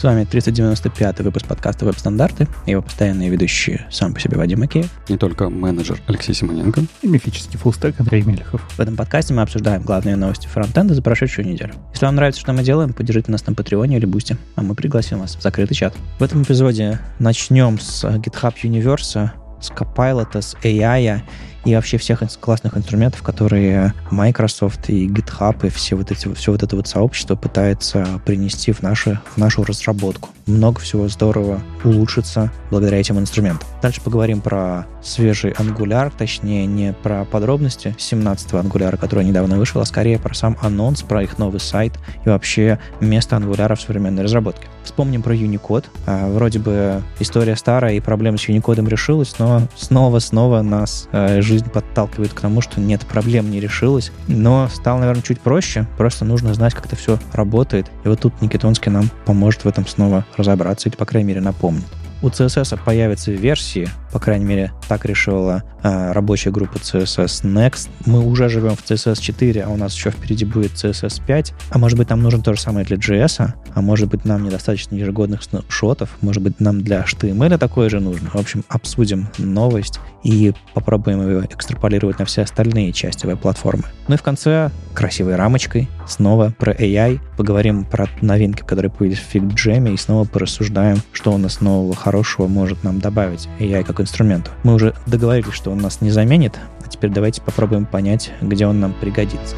С вами 395 выпуск подкаста «Веб-стандарты» и его постоянные ведущие сам по себе Вадим Макеев. Не только менеджер Алексей Симоненко. И мифический fullstack Андрей Мелехов. В этом подкасте мы обсуждаем главные новости фронтенда за прошедшую неделю. Если вам нравится, что мы делаем, поддержите нас на Патреоне или Бусти, а мы пригласим вас в закрытый чат. В этом эпизоде начнем с GitHub Universe, с Copilot, с AI и вообще всех классных инструментов, которые Microsoft и GitHub и все вот эти, все вот это вот сообщество пытается принести в, наши, в нашу разработку. Много всего здорово улучшится благодаря этим инструментам. Дальше поговорим про свежий Angular, точнее не про подробности 17-го Angular, который недавно вышел, а скорее про сам анонс, про их новый сайт и вообще место Angular в современной разработке. Вспомним про Unicode. А, вроде бы история старая и проблема с Unicode решилась, но снова-снова нас а, жизнь подталкивает к тому, что нет, проблем не решилась, но стало, наверное, чуть проще, просто нужно знать, как это все работает. И вот тут Никитонский нам поможет в этом снова разобраться или, по крайней мере, напомнит. У CSS появятся версии, по крайней мере, так решила рабочая группа CSS Next. Мы уже живем в CSS 4, а у нас еще впереди будет CSS 5. А может быть, нам нужно то же самое для JS, а может быть, нам недостаточно ежегодных шотов, может быть, нам для HTML такое же нужно. В общем, обсудим новость и попробуем ее экстраполировать на все остальные части веб-платформы. Ну и в конце красивой рамочкой снова про AI, поговорим про новинки, которые появились в FigJam, и снова порассуждаем, что у нас нового хорошего может нам добавить AI как инструменту. Мы уже договорились, что он нас не заменит, а теперь давайте попробуем понять, где он нам пригодится.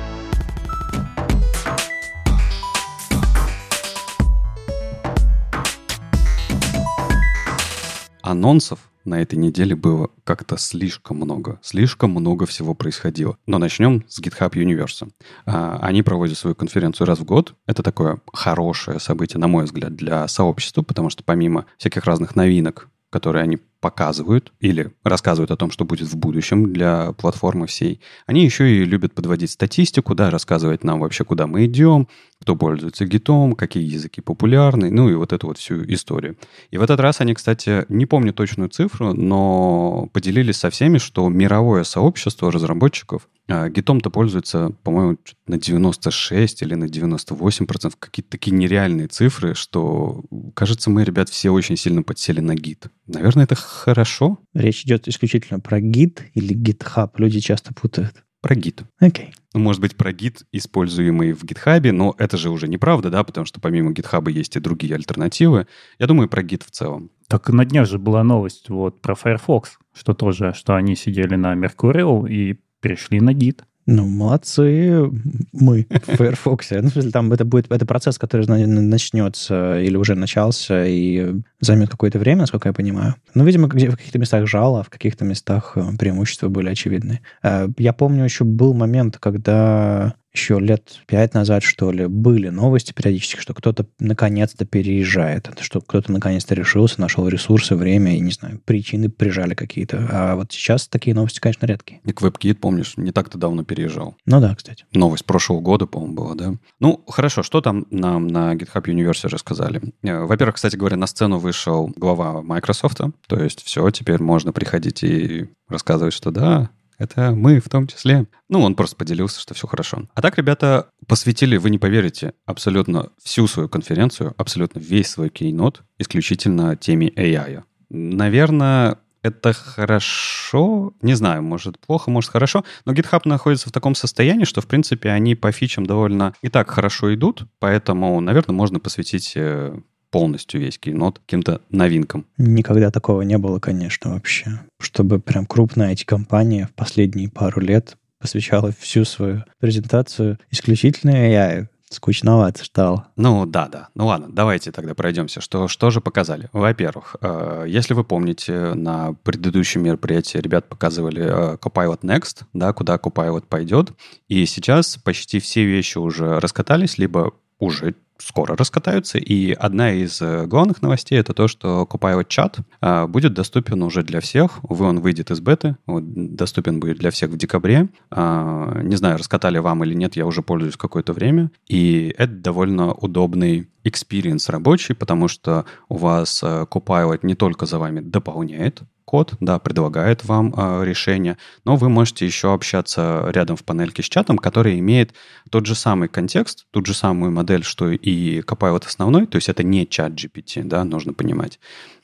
Анонсов на этой неделе было как-то слишком много. Слишком много всего происходило. Но начнем с GitHub Universe. А, они проводят свою конференцию раз в год. Это такое хорошее событие, на мой взгляд, для сообщества, потому что помимо всяких разных новинок, которые они показывают или рассказывают о том, что будет в будущем для платформы всей. Они еще и любят подводить статистику, да, рассказывать нам вообще, куда мы идем, кто пользуется гитом, какие языки популярны, ну и вот эту вот всю историю. И в этот раз они, кстати, не помню точную цифру, но поделились со всеми, что мировое сообщество разработчиков а, гитом-то пользуется, по-моему, на 96 или на 98 процентов. Какие-то такие нереальные цифры, что, кажется, мы, ребят, все очень сильно подсели на гит. Наверное, это хорошо. Речь идет исключительно про гид или GitHub. Люди часто путают. Про гид. Окей. Okay. Ну, может быть, про гид, используемый в гитхабе, но это же уже неправда, да, потому что помимо гитхаба есть и другие альтернативы. Я думаю, про гид в целом. Так на днях же была новость вот про Firefox, что тоже, что они сидели на Mercurial и перешли на гид. Ну, молодцы мы в Firefox. Ну, в смысле, там это будет это процесс, который начнется или уже начался и займет какое-то время, насколько я понимаю. Ну, видимо, где, в каких-то местах жало, в каких-то местах э, преимущества были очевидны. Э, я помню, еще был момент, когда еще лет пять назад, что ли, были новости периодически, что кто-то наконец-то переезжает, что кто-то наконец-то решился, нашел ресурсы, время и, не знаю, причины прижали какие-то. А вот сейчас такие новости, конечно, редкие. И к WebKit, помнишь, не так-то давно переезжал. Ну да, кстати. Новость прошлого года, по-моему, была, да? Ну, хорошо, что там нам на GitHub University рассказали? Э, во-первых, кстати говоря, на сцену вышел глава Microsoft, то есть все, теперь можно приходить и рассказывать, что да, это мы в том числе. Ну, он просто поделился, что все хорошо. А так, ребята посвятили, вы не поверите, абсолютно всю свою конференцию, абсолютно весь свой кейнот исключительно теме AI. Наверное, это хорошо, не знаю, может плохо, может хорошо, но GitHub находится в таком состоянии, что, в принципе, они по фичам довольно и так хорошо идут, поэтому, наверное, можно посвятить э, полностью весь кейнот каким-то новинкам. Никогда такого не было, конечно, вообще. Чтобы прям крупная эти компания в последние пару лет посвящала всю свою презентацию исключительно AI. Скучновато стало. Ну да, да. Ну ладно, давайте тогда пройдемся. Что, что же показали? Во-первых, э, если вы помните, на предыдущем мероприятии ребят показывали э, Copilot Next, да, куда Copilot пойдет. И сейчас почти все вещи уже раскатались, либо уже скоро раскатаются. И одна из э, главных новостей это то, что Copilot чат а, будет доступен уже для всех. Увы, он выйдет из беты, доступен будет для всех в декабре. А, не знаю, раскатали вам или нет, я уже пользуюсь какое-то время. И это довольно удобный experience рабочий, потому что у вас э, Copilot не только за вами дополняет код, да, предлагает вам э, решение, но вы можете еще общаться рядом в панельке с чатом, который имеет тот же самый контекст, ту же самую модель, что и Copilot основной, то есть это не чат GPT, да, нужно понимать.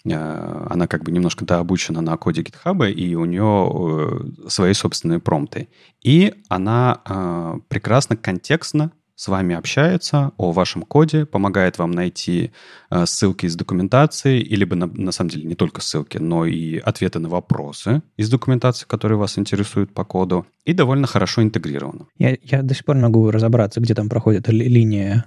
Э, она как бы немножко дообучена на коде GitHub, и у нее э, свои собственные промпты. И она э, прекрасно контекстно с вами общается о вашем коде, помогает вам найти э, ссылки из документации, или на, на самом деле не только ссылки, но и ответы на вопросы из документации, которые вас интересуют по коду, и довольно хорошо интегрировано. Я, я до сих пор могу разобраться, где там проходит линия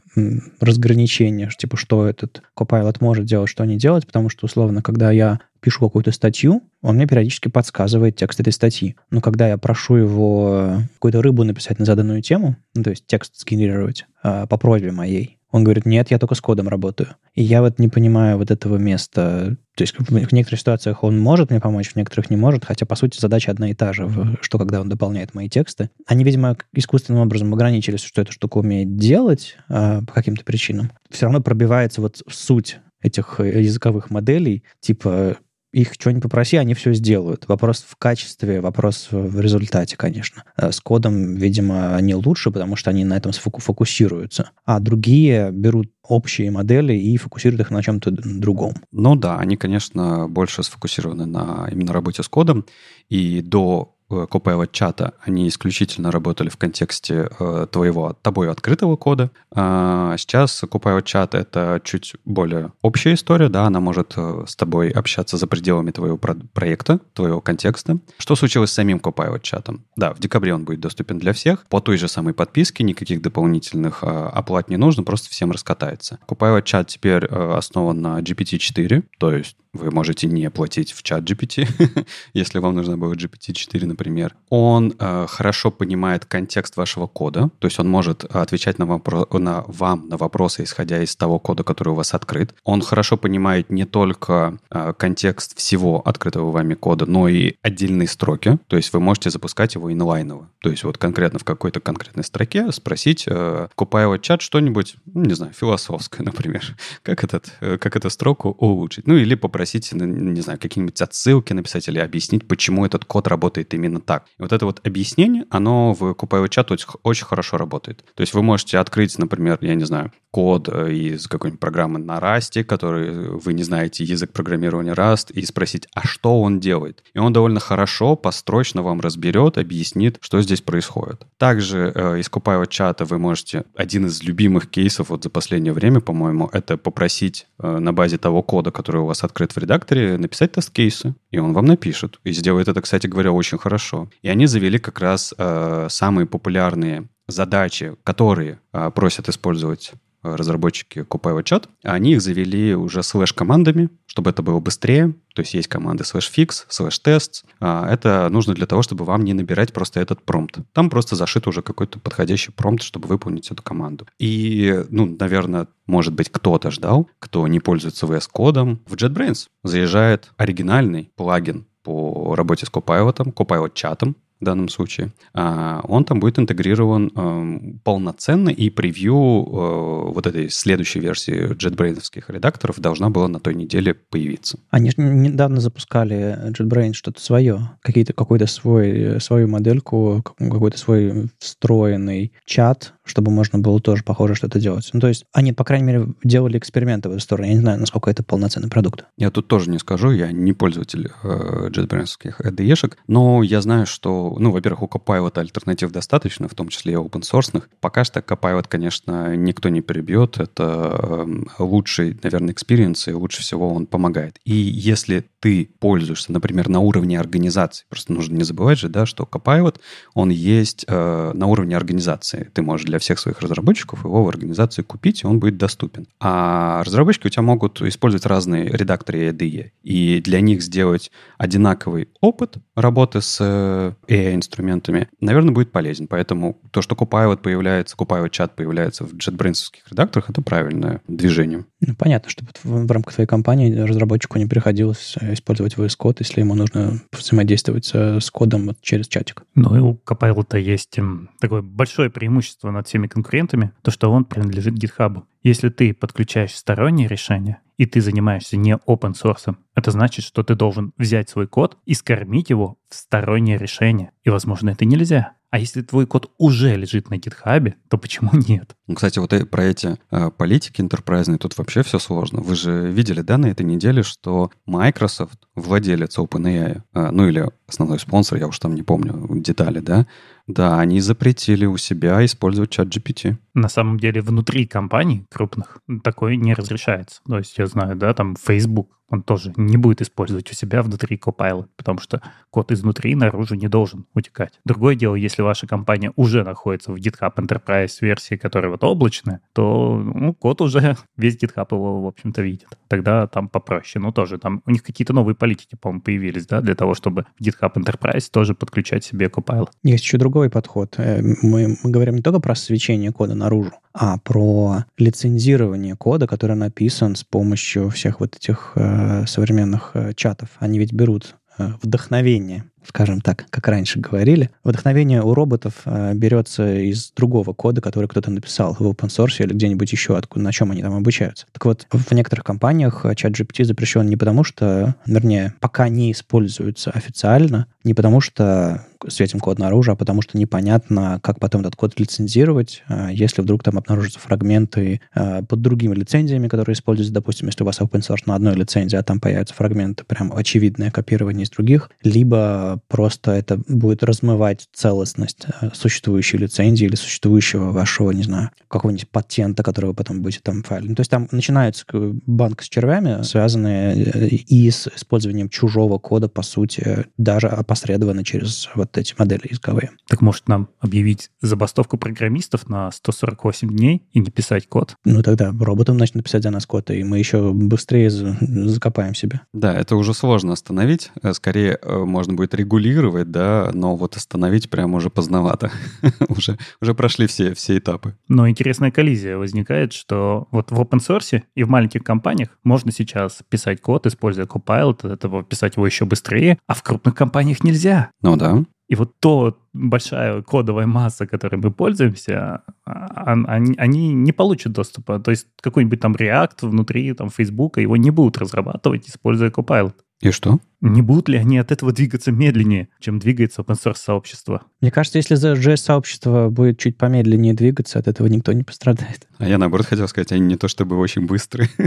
разграничения, типа что этот Copilot может делать, что не делать, потому что, условно, когда я пишу какую-то статью, он мне периодически подсказывает текст этой статьи. Но когда я прошу его какую-то рыбу написать на заданную тему, ну, то есть текст сгенерировать э, по просьбе моей, он говорит, нет, я только с кодом работаю. И я вот не понимаю вот этого места. То есть в некоторых ситуациях он может мне помочь, в некоторых не может, хотя, по сути, задача одна и та же, что когда он дополняет мои тексты. Они, видимо, искусственным образом ограничились, что эта штука умеет делать э, по каким-то причинам. Все равно пробивается вот суть этих э, языковых моделей, типа их что не попроси, они все сделают. Вопрос в качестве, вопрос в результате, конечно. Э, с кодом, видимо, они лучше, потому что они на этом фокусируются. А другие берут общие модели и фокусируют их на чем-то другом. Ну да, они, конечно, больше сфокусированы на именно работе с кодом. И до Э, Copilot чата, они исключительно работали в контексте э, твоего, тобой открытого кода. А сейчас Copilot чат — это чуть более общая история, да, она может э, с тобой общаться за пределами твоего про- проекта, твоего контекста. Что случилось с самим Copilot чатом? Да, в декабре он будет доступен для всех, по той же самой подписке, никаких дополнительных э, оплат не нужно, просто всем раскатается. Copilot чат теперь э, основан на GPT-4, то есть вы можете не платить в чат GPT, если вам нужно было GPT-4, например. Он э, хорошо понимает контекст вашего кода, то есть он может отвечать на, вопро- на вам на вопросы, исходя из того кода, который у вас открыт. Он хорошо понимает не только э, контекст всего открытого вами кода, но и отдельные строки, то есть вы можете запускать его инлайново. То есть вот конкретно в какой-то конкретной строке спросить э, Copilot чат что-нибудь, ну, не знаю, философское, например, как, этот, э, как эту строку улучшить. Ну или попросить попросить, не знаю, какие-нибудь отсылки написать или объяснить, почему этот код работает именно так. И вот это вот объяснение, оно в Copilot чат очень, хорошо работает. То есть вы можете открыть, например, я не знаю, код э, из какой-нибудь программы на Rust, который вы не знаете язык программирования Rust, и спросить, а что он делает? И он довольно хорошо, построчно вам разберет, объяснит, что здесь происходит. Также э, из Copilot чата вы можете, один из любимых кейсов вот за последнее время, по-моему, это попросить э, на базе того кода, который у вас открыт в редакторе, написать тест-кейсы, и он вам напишет. И сделает это, кстати говоря, очень хорошо. И они завели как раз э, самые популярные задачи, которые э, просят использовать разработчики Copilot чат, они их завели уже слэш-командами, чтобы это было быстрее. То есть есть команды fix, slash test. Это нужно для того, чтобы вам не набирать просто этот промпт. Там просто зашит уже какой-то подходящий промпт, чтобы выполнить эту команду. И, ну, наверное, может быть, кто-то ждал, кто не пользуется VS кодом. В JetBrains заезжает оригинальный плагин по работе с Copilot, Copilot чатом, в данном случае, а, он там будет интегрирован эм, полноценно, и превью э, вот этой следующей версии JetBrains редакторов должна была на той неделе появиться. Они же недавно запускали JetBrains что-то свое, какие-то, какой-то свой, свою модельку, какой-то свой встроенный чат, чтобы можно было тоже похоже что-то делать. Ну, то есть они, по крайней мере, делали эксперименты в эту сторону. Я не знаю, насколько это полноценный продукт. Я тут тоже не скажу, я не пользователь э, JetBrains IDE-шек, но я знаю, что, ну, во-первых, у Copilot альтернатив достаточно, в том числе и open source. Пока что Copilot, конечно, никто не перебьет. Это э, лучший, наверное, experience, и лучше всего он помогает. И если ты пользуешься, например, на уровне организации, просто нужно не забывать же, да, что Copilot, он есть э, на уровне организации. Ты можешь для всех своих разработчиков его в организации купить, и он будет доступен. А разработчики у тебя могут использовать разные редакторы IDE, и для них сделать одинаковый опыт работы с э, AI-инструментами, наверное, будет полезен. Поэтому то, что Copilot появляется, Copilot чат появляется в JetBrains редакторах, это правильное движение. Ну, понятно, чтобы в, в рамках твоей компании разработчику не приходилось использовать VS Code, если ему нужно взаимодействовать с кодом через чатик. Ну и у Copilot есть такое большое преимущество над всеми конкурентами, то, что он принадлежит GitHub. Если ты подключаешь сторонние решения, и ты занимаешься не open source, это значит, что ты должен взять свой код и скормить его в стороннее решение. И, возможно, это нельзя. А если твой код уже лежит на гитхабе, то почему нет? Ну, кстати, вот про эти э, политики интерпрайзные тут вообще все сложно. Вы же видели, да, на этой неделе, что Microsoft, владелец OpenAI, э, ну или основной спонсор, я уж там не помню детали, да, да, они запретили у себя использовать чат GPT. На самом деле внутри компаний крупных такое не разрешается. То есть я знаю, да, там Facebook он тоже не будет использовать у себя внутри Copilot, потому что код изнутри наружу не должен утекать. Другое дело, если ваша компания уже находится в GitHub Enterprise версии, которая вот облачная, то ну, код уже весь GitHub его, в общем-то, видит. Тогда там попроще. Ну, тоже там у них какие-то новые политики, по-моему, появились, да, для того, чтобы в GitHub Enterprise тоже подключать себе Copilot. Есть еще другой подход. Э, мы, мы говорим не только про свечение кода наружу, а про лицензирование кода, который написан с помощью всех вот этих э, современных э, чатов. Они ведь берут э, вдохновение скажем так, как раньше говорили. Вдохновение у роботов э, берется из другого кода, который кто-то написал в open source или где-нибудь еще, откуда, на чем они там обучаются. Так вот, в некоторых компаниях чат GPT запрещен не потому, что, вернее, пока не используется официально, не потому что светим код наружу, а потому что непонятно, как потом этот код лицензировать, э, если вдруг там обнаружатся фрагменты э, под другими лицензиями, которые используются, допустим, если у вас open source на одной лицензии, а там появятся фрагменты, прям очевидное копирование из других, либо просто это будет размывать целостность э, существующей лицензии или существующего вашего, не знаю, какого-нибудь патента, который вы потом будете там файлить. Ну, то есть там начинается банк с червями, связанные э, и с использованием чужого кода, по сути, даже опосредованно через вот эти модели языковые. Так может нам объявить забастовку программистов на 148 дней и не писать код? Ну тогда роботам начнут писать за нас код, и мы еще быстрее закопаем себя. Да, это уже сложно остановить. Э, скорее, можно будет регулировать, да, но вот остановить прямо уже поздновато. уже, уже прошли все, все этапы. Но интересная коллизия возникает, что вот в open source и в маленьких компаниях можно сейчас писать код, используя Copilot, этого писать его еще быстрее, а в крупных компаниях нельзя. Ну да. И вот то большая кодовая масса, которой мы пользуемся, а, они, они не получат доступа. То есть какой-нибудь там React внутри там Facebook его не будут разрабатывать, используя Copilot. И что? Не будут ли они от этого двигаться медленнее, чем двигается open source сообщество? Мне кажется, если JS сообщество будет чуть помедленнее двигаться, от этого никто не пострадает. А я наоборот хотел сказать, они не то чтобы очень быстрые.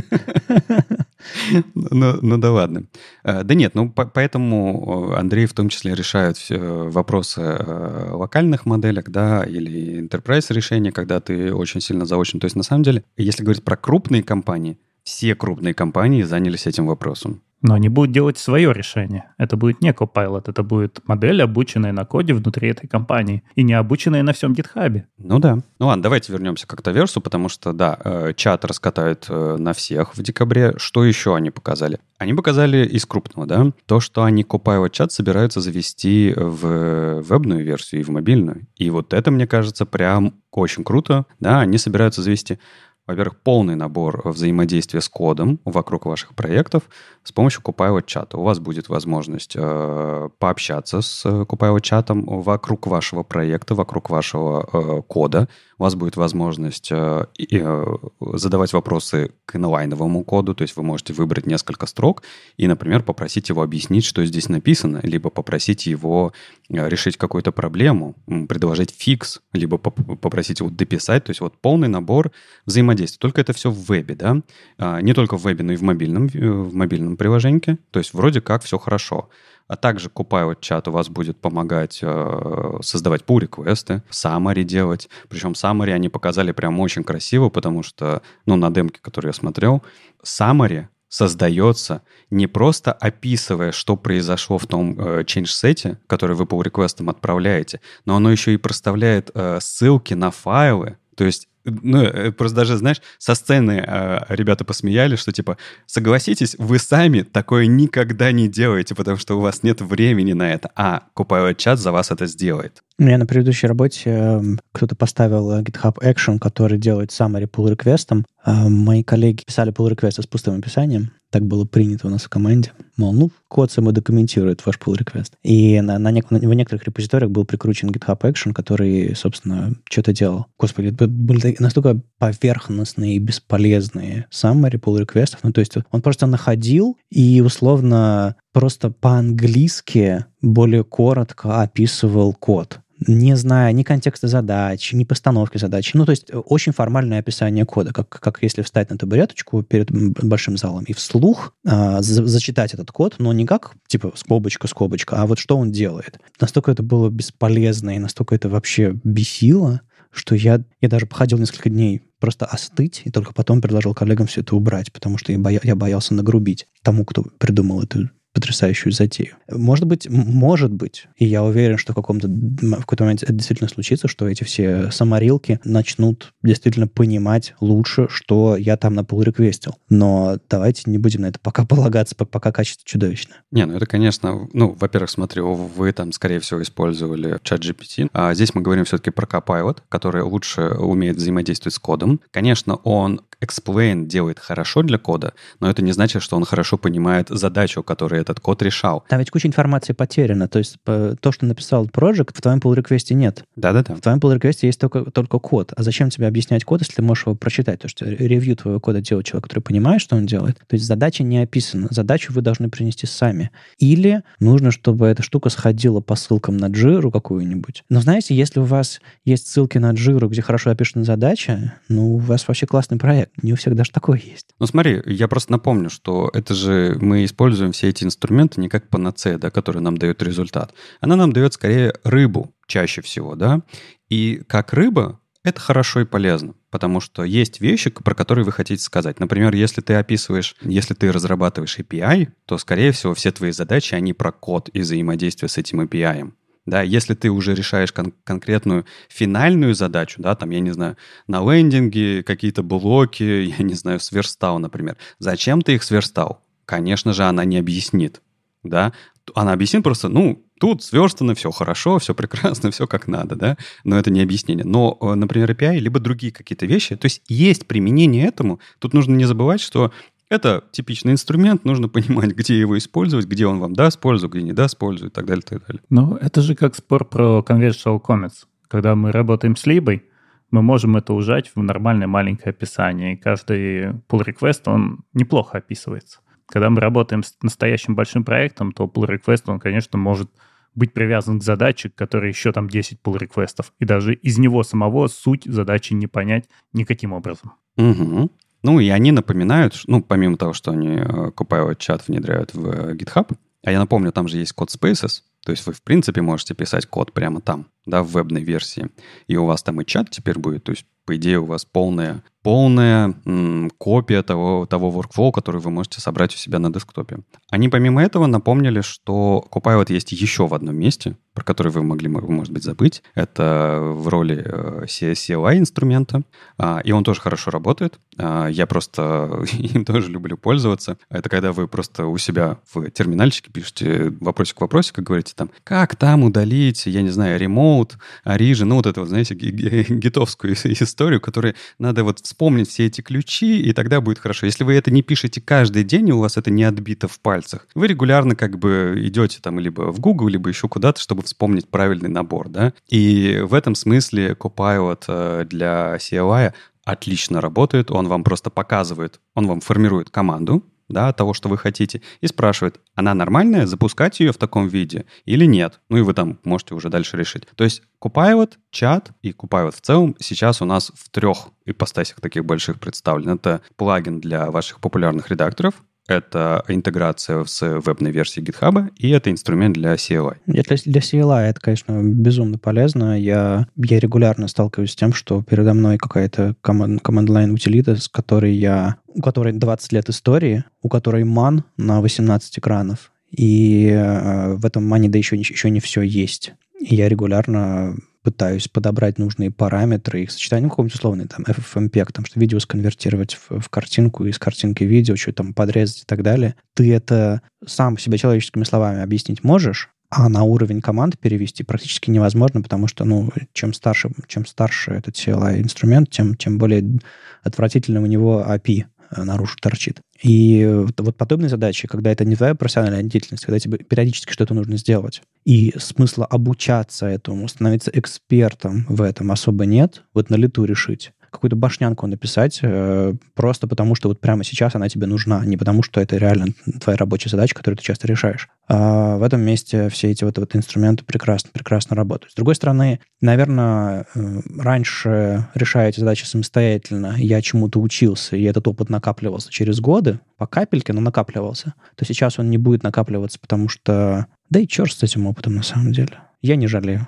Ну, ну да ладно. А, да нет, ну поэтому Андрей в том числе решает вопросы э, локальных моделях, да, или enterprise решения, когда ты очень сильно заочен. То есть на самом деле, если говорить про крупные компании, все крупные компании занялись этим вопросом. Но они будут делать свое решение. Это будет не Copilot, это будет модель, обученная на коде внутри этой компании и не обученная на всем гитхабе. Ну да. Ну ладно, давайте вернемся к Octaverse, потому что, да, э, чат раскатают э, на всех в декабре. Что еще они показали? Они показали из крупного, да, то, что они Copilot чат собираются завести в вебную версию и в мобильную. И вот это, мне кажется, прям очень круто. Да, они собираются завести во-первых, полный набор взаимодействия с кодом вокруг ваших проектов с помощью Copilot чата. У вас будет возможность э, пообщаться с Copilot чатом вокруг вашего проекта, вокруг вашего э, кода. У вас будет возможность э, э, задавать вопросы к инлайновому коду, то есть вы можете выбрать несколько строк и, например, попросить его объяснить, что здесь написано, либо попросить его э, решить какую-то проблему, предложить фикс, либо попросить его дописать. То есть вот полный набор взаимодействия. Только это все в вебе, да? А, не только в вебе, но и в мобильном, э, в мобильном приложении. То есть вроде как все хорошо. А также Copilot чат у вас будет помогать э, создавать pull реквесты summary делать. Причем summary они показали прям очень красиво, потому что, ну, на демке, которую я смотрел, summary создается не просто описывая, что произошло в том э, change сете, который вы pull реквестом отправляете, но оно еще и проставляет э, ссылки на файлы. То есть ну, э, просто даже, знаешь, со сцены э, ребята посмеялись, что типа, согласитесь, вы сами такое никогда не делаете, потому что у вас нет времени на это, а Copilot чат за вас это сделает. У меня на предыдущей работе э, кто-то поставил GitHub Action, который делает summary pull а, мои коллеги писали pull request с пустым описанием, так было принято у нас в команде. Мол, ну, код самодокументирует ваш pull request. И на, на, нек- в некоторых репозиториях был прикручен GitHub Action, который, собственно, что-то делал. Господи, были настолько поверхностные и бесполезные summary pull request. Ну, то есть он просто находил и условно просто по-английски более коротко описывал код не зная ни контекста задач, ни постановки задач. Ну, то есть э, очень формальное описание кода, как, как если встать на табуреточку перед большим залом и вслух а, за, зачитать этот код, но не как, типа, скобочка, скобочка, а вот что он делает. Настолько это было бесполезно и настолько это вообще бесило, что я, я даже походил несколько дней просто остыть, и только потом предложил коллегам все это убрать, потому что я, боя, я боялся нагрубить тому, кто придумал эту потрясающую затею. Может быть, может быть, и я уверен, что в, каком-то, в какой-то момент это действительно случится, что эти все саморилки начнут действительно понимать лучше, что я там на pull реквестил. Но давайте не будем на это пока полагаться, пока качество чудовищно. Не, ну это, конечно, ну, во-первых, смотри, вы там, скорее всего, использовали чат GPT. А здесь мы говорим все-таки про Copilot, который лучше умеет взаимодействовать с кодом. Конечно, он explain делает хорошо для кода, но это не значит, что он хорошо понимает задачу, которую этот код решал. Там ведь куча информации потеряна. То есть то, что написал Project, в твоем pull реквесте нет. Да-да-да. В твоем pull реквесте есть только, только код. А зачем тебе объяснять код, если ты можешь его прочитать? То что ревью твоего кода делает человек, который понимает, что он делает. То есть задача не описана. Задачу вы должны принести сами. Или нужно, чтобы эта штука сходила по ссылкам на джиру какую-нибудь. Но знаете, если у вас есть ссылки на джиру, где хорошо описана задача, ну, у вас вообще классный проект. Не у всех даже такое есть. Ну смотри, я просто напомню, что это же мы используем все эти инструменты не как панацея, да, который нам дает результат. Она нам дает скорее рыбу чаще всего, да. И как рыба это хорошо и полезно, потому что есть вещи, про которые вы хотите сказать. Например, если ты описываешь, если ты разрабатываешь API, то, скорее всего, все твои задачи, они про код и взаимодействие с этим API. Да, если ты уже решаешь кон- конкретную финальную задачу, да, там, я не знаю, на лендинге какие-то блоки, я не знаю, сверстал, например. Зачем ты их сверстал? Конечно же, она не объяснит, да. Она объяснит просто, ну, тут сверстано, все хорошо, все прекрасно, все как надо, да, но это не объяснение. Но, э, например, API, либо другие какие-то вещи, то есть есть применение этому. Тут нужно не забывать, что это типичный инструмент, нужно понимать, где его использовать, где он вам даст пользу, где не даст пользу и так далее, и так далее. Ну, это же как спор про conventional comments. Когда мы работаем с либой, мы можем это ужать в нормальное маленькое описание. И каждый pull request, он неплохо описывается. Когда мы работаем с настоящим большим проектом, то pull request, он, конечно, может быть привязан к задаче, которая еще там 10 pull реквестов и даже из него самого суть задачи не понять никаким образом. Угу. Ну, и они напоминают, ну, помимо того, что они э, Copilot чат внедряют в э, GitHub, а я напомню, там же есть код Spaces, то есть вы, в принципе, можете писать код прямо там, да, в вебной версии. И у вас там и чат теперь будет, то есть, по идее, у вас полная полная м, копия того, того workflow, который вы можете собрать у себя на десктопе. Они помимо этого напомнили, что Copilot есть еще в одном месте, про который вы могли, может быть, забыть. Это в роли э, CLI инструмента, а, и он тоже хорошо работает. А, я просто им тоже люблю пользоваться. Это когда вы просто у себя в терминальчике пишете вопросик-вопросик и говорите там, как там удалить, я не знаю, ремоут, origin, ну вот это вот, знаете, гитовскую историю, которую надо вот вспомнить все эти ключи, и тогда будет хорошо. Если вы это не пишете каждый день, и у вас это не отбито в пальцах, вы регулярно как бы идете там либо в Google, либо еще куда-то, чтобы вспомнить правильный набор, да. И в этом смысле Copilot э, для CLI отлично работает, он вам просто показывает, он вам формирует команду, да, того, что вы хотите, и спрашивает, она нормальная, запускать ее в таком виде или нет? Ну и вы там можете уже дальше решить. То есть Copilot, чат и Copilot в целом сейчас у нас в трех ипостасях таких больших представлен. Это плагин для ваших популярных редакторов, это интеграция с вебной версией GitHub, и это инструмент для CLI. Для, для CLI это, конечно, безумно полезно. Я, я регулярно сталкиваюсь с тем, что передо мной какая-то command-line утилита, с которой я, у которой 20 лет истории, у которой man на 18 экранов, и э, в этом мане да еще, еще не все есть. И я регулярно пытаюсь подобрать нужные параметры, их сочетание, ну, какой-нибудь условный там FFmpeg, там, что видео сконвертировать в, в картинку, из картинки видео, что там подрезать и так далее. Ты это сам себе человеческими словами объяснить можешь, А на уровень команд перевести практически невозможно, потому что, ну, чем старше, чем старше этот CLI-инструмент, тем, тем более отвратительно у него API наружу торчит. И вот подобные задачи, когда это не твоя профессиональная деятельность, когда тебе периодически что-то нужно сделать, и смысла обучаться этому, становиться экспертом в этом особо нет, вот на лету решить, какую-то башнянку написать э, просто потому, что вот прямо сейчас она тебе нужна, не потому, что это реально твоя рабочая задача, которую ты часто решаешь. А в этом месте все эти вот, вот инструменты прекрасно, прекрасно работают. С другой стороны, наверное, э, раньше, решая эти задачи самостоятельно, я чему-то учился, и этот опыт накапливался через годы, по капельке, но накапливался, то сейчас он не будет накапливаться, потому что... Да и черт с этим опытом на самом деле. Я не жалею.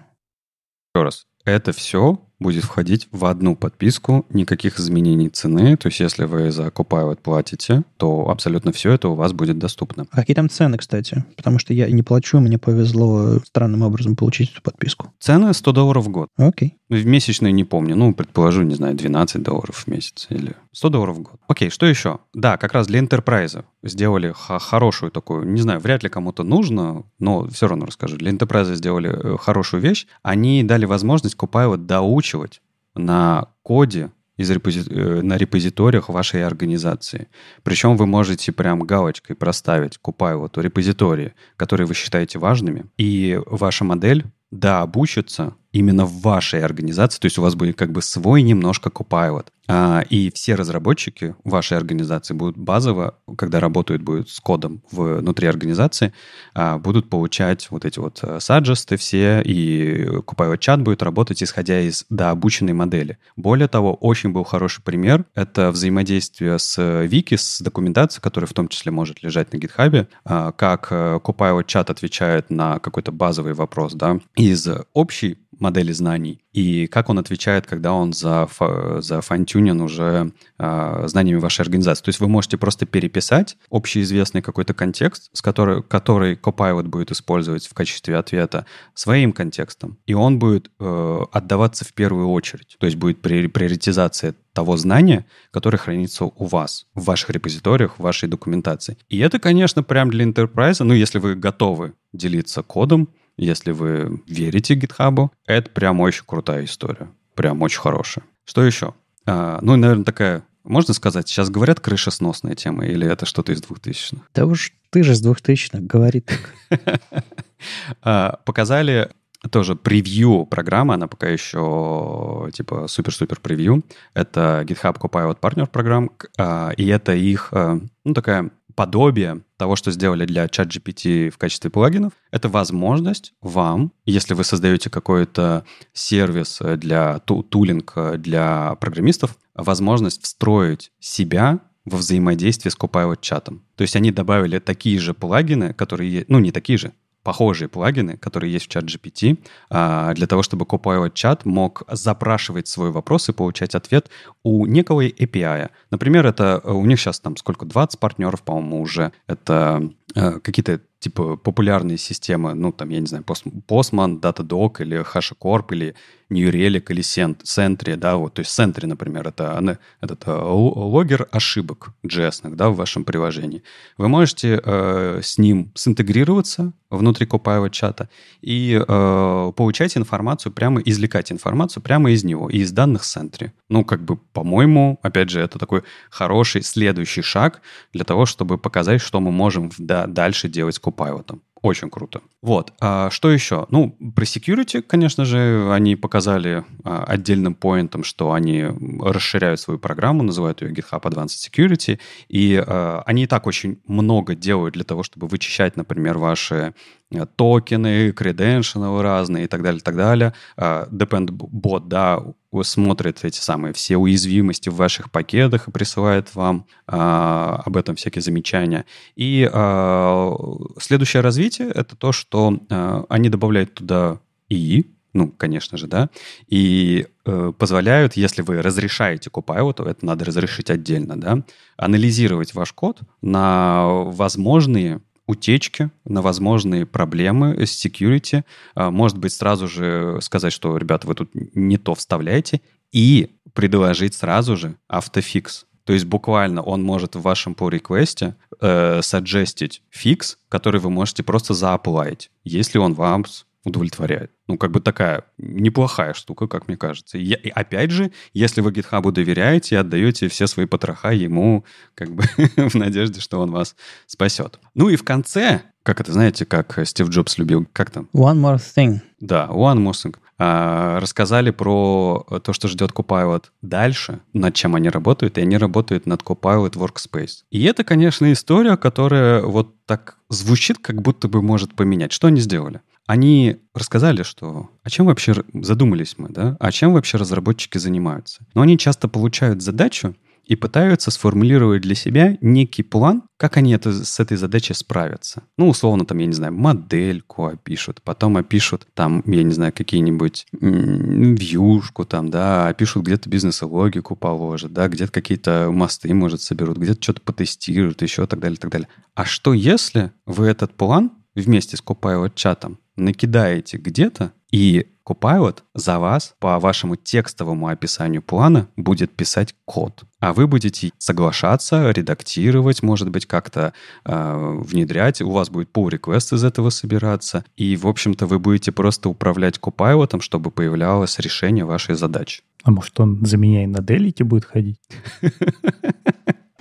Еще раз, это все будет входить в одну подписку, никаких изменений цены. То есть, если вы за Copilot платите, то абсолютно все это у вас будет доступно. А какие там цены, кстати? Потому что я не плачу, мне повезло странным образом получить эту подписку. Цены 100 долларов в год. Окей. В месячные не помню. Ну, предположу, не знаю, 12 долларов в месяц или 100 долларов в год. Окей, что еще? Да, как раз для Enterprise сделали хорошую такую, не знаю, вряд ли кому-то нужно, но все равно расскажу. Для Enterprise сделали э, хорошую вещь. Они дали возможность Copilot доучивать на коде из репози... Э, на репозиториях вашей организации. Причем вы можете прям галочкой проставить Copilot репозитории, которые вы считаете важными, и ваша модель да, обучится именно в вашей организации, то есть у вас будет как бы свой немножко Copilot. А, и все разработчики вашей организации будут базово, когда работают будут с кодом внутри организации, а, будут получать вот эти вот э, саджесты все, и Copilot чат будет работать, исходя из дообученной модели. Более того, очень был хороший пример. Это взаимодействие с Вики, с документацией, которая в том числе может лежать на GitHub, а, как э, Copilot чат отвечает на какой-то базовый вопрос, да, из общей модели знаний, и как он отвечает, когда он за, за файн-тюнин уже э, знаниями вашей организации. То есть вы можете просто переписать общеизвестный какой-то контекст, с который, который Copilot будет использовать в качестве ответа своим контекстом, и он будет э, отдаваться в первую очередь. То есть будет приоритизация того знания, которое хранится у вас, в ваших репозиториях, в вашей документации. И это, конечно, прям для enterprise, ну, если вы готовы делиться кодом, если вы верите GitHub, это прям очень крутая история. Прям очень хорошая. Что еще? А, ну, наверное, такая можно сказать, сейчас говорят крышесносная тема, или это что-то из 2000-х? Да уж ты же с 2000-х, говорит так. Показали тоже превью программы, она пока еще типа супер-супер превью. Это GitHub Copilot Partner программ, а, и это их, а, ну, такая подобие того, что сделали для ChatGPT в качестве плагинов, это возможность вам, если вы создаете какой-то сервис для ту тулинг для программистов, возможность встроить себя во взаимодействие с Copilot чатом. То есть они добавили такие же плагины, которые, ну не такие же, похожие плагины, которые есть в чат GPT, а, для того, чтобы Copilot чат мог запрашивать свой вопрос и получать ответ у некого API. Например, это у них сейчас там сколько, 20 партнеров, по-моему, уже. Это э, какие-то типа популярные системы, ну там, я не знаю, Postman, Datadog или HashiCorp или Relic или Sentry, да, вот, то есть Sentry, например, это этот э, логер ошибок JS, да, в вашем приложении. Вы можете э, с ним синтегрироваться внутри Copilot чата и э, получать информацию прямо, извлекать информацию прямо из него и из данных Sentry. Ну, как бы, по-моему, опять же, это такой хороший следующий шаг для того, чтобы показать, что мы можем да, дальше делать с Copilot. Очень круто. Вот. А что еще? Ну, про security, конечно же, они показали а, отдельным поинтом, что они расширяют свою программу, называют ее GitHub Advanced Security, и а, они и так очень много делают для того, чтобы вычищать, например, ваши токены, credentials разные и так далее, и так далее. А, Depend bot, да, смотрит эти самые все уязвимости в ваших пакетах и присылает вам а, об этом всякие замечания. И а, следующее развитие — это то, что а, они добавляют туда ИИ, ну, конечно же, да, и э, позволяют, если вы разрешаете Copilot, это надо разрешить отдельно, да, анализировать ваш код на возможные утечки, на возможные проблемы с security. А, может быть, сразу же сказать, что, ребята, вы тут не то вставляете, и предложить сразу же автофикс. То есть буквально он может в вашем pull-реквесте э, саджестить фикс, который вы можете просто зааплайить, если он вам удовлетворяет. Ну, как бы такая неплохая штука, как мне кажется. И, и опять же, если вы GitHub доверяете и отдаете все свои потроха ему, как бы в надежде, что он вас спасет. Ну и в конце, как это, знаете, как Стив Джобс любил, как там? One more thing. Да, one more thing. А, рассказали про то, что ждет Copilot дальше, над чем они работают, и они работают над Copilot Workspace. И это, конечно, история, которая вот так звучит, как будто бы может поменять. Что они сделали? Они рассказали, что о чем вообще задумались мы, да, о чем вообще разработчики занимаются. Но они часто получают задачу и пытаются сформулировать для себя некий план, как они это, с этой задачей справятся. Ну, условно, там, я не знаю, модельку опишут, потом опишут там, я не знаю, какие-нибудь вьюшку там, да, опишут где-то бизнес-логику положат, да, где-то какие-то мосты, может, соберут, где-то что-то потестируют, еще так далее, так далее. А что если вы этот план вместе с Copilot чатом накидаете где-то, и Copilot за вас по вашему текстовому описанию плана будет писать код. А вы будете соглашаться, редактировать, может быть, как-то э, внедрять. У вас будет pull request из этого собираться. И, в общем-то, вы будете просто управлять Copilot, чтобы появлялось решение вашей задачи. А может, он за меня и на делите будет ходить?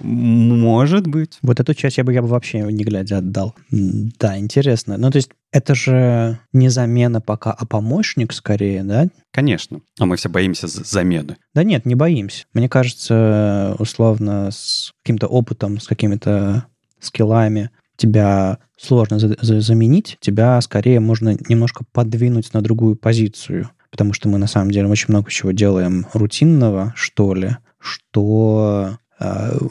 Может быть. Вот эту часть я бы, я бы вообще не глядя отдал. Да, интересно. Ну, то есть это же не замена пока, а помощник скорее, да? Конечно. А мы все боимся замены. Да нет, не боимся. Мне кажется, условно, с каким-то опытом, с какими-то скиллами тебя сложно за за заменить, тебя скорее можно немножко подвинуть на другую позицию. Потому что мы на самом деле очень много чего делаем рутинного, что ли, что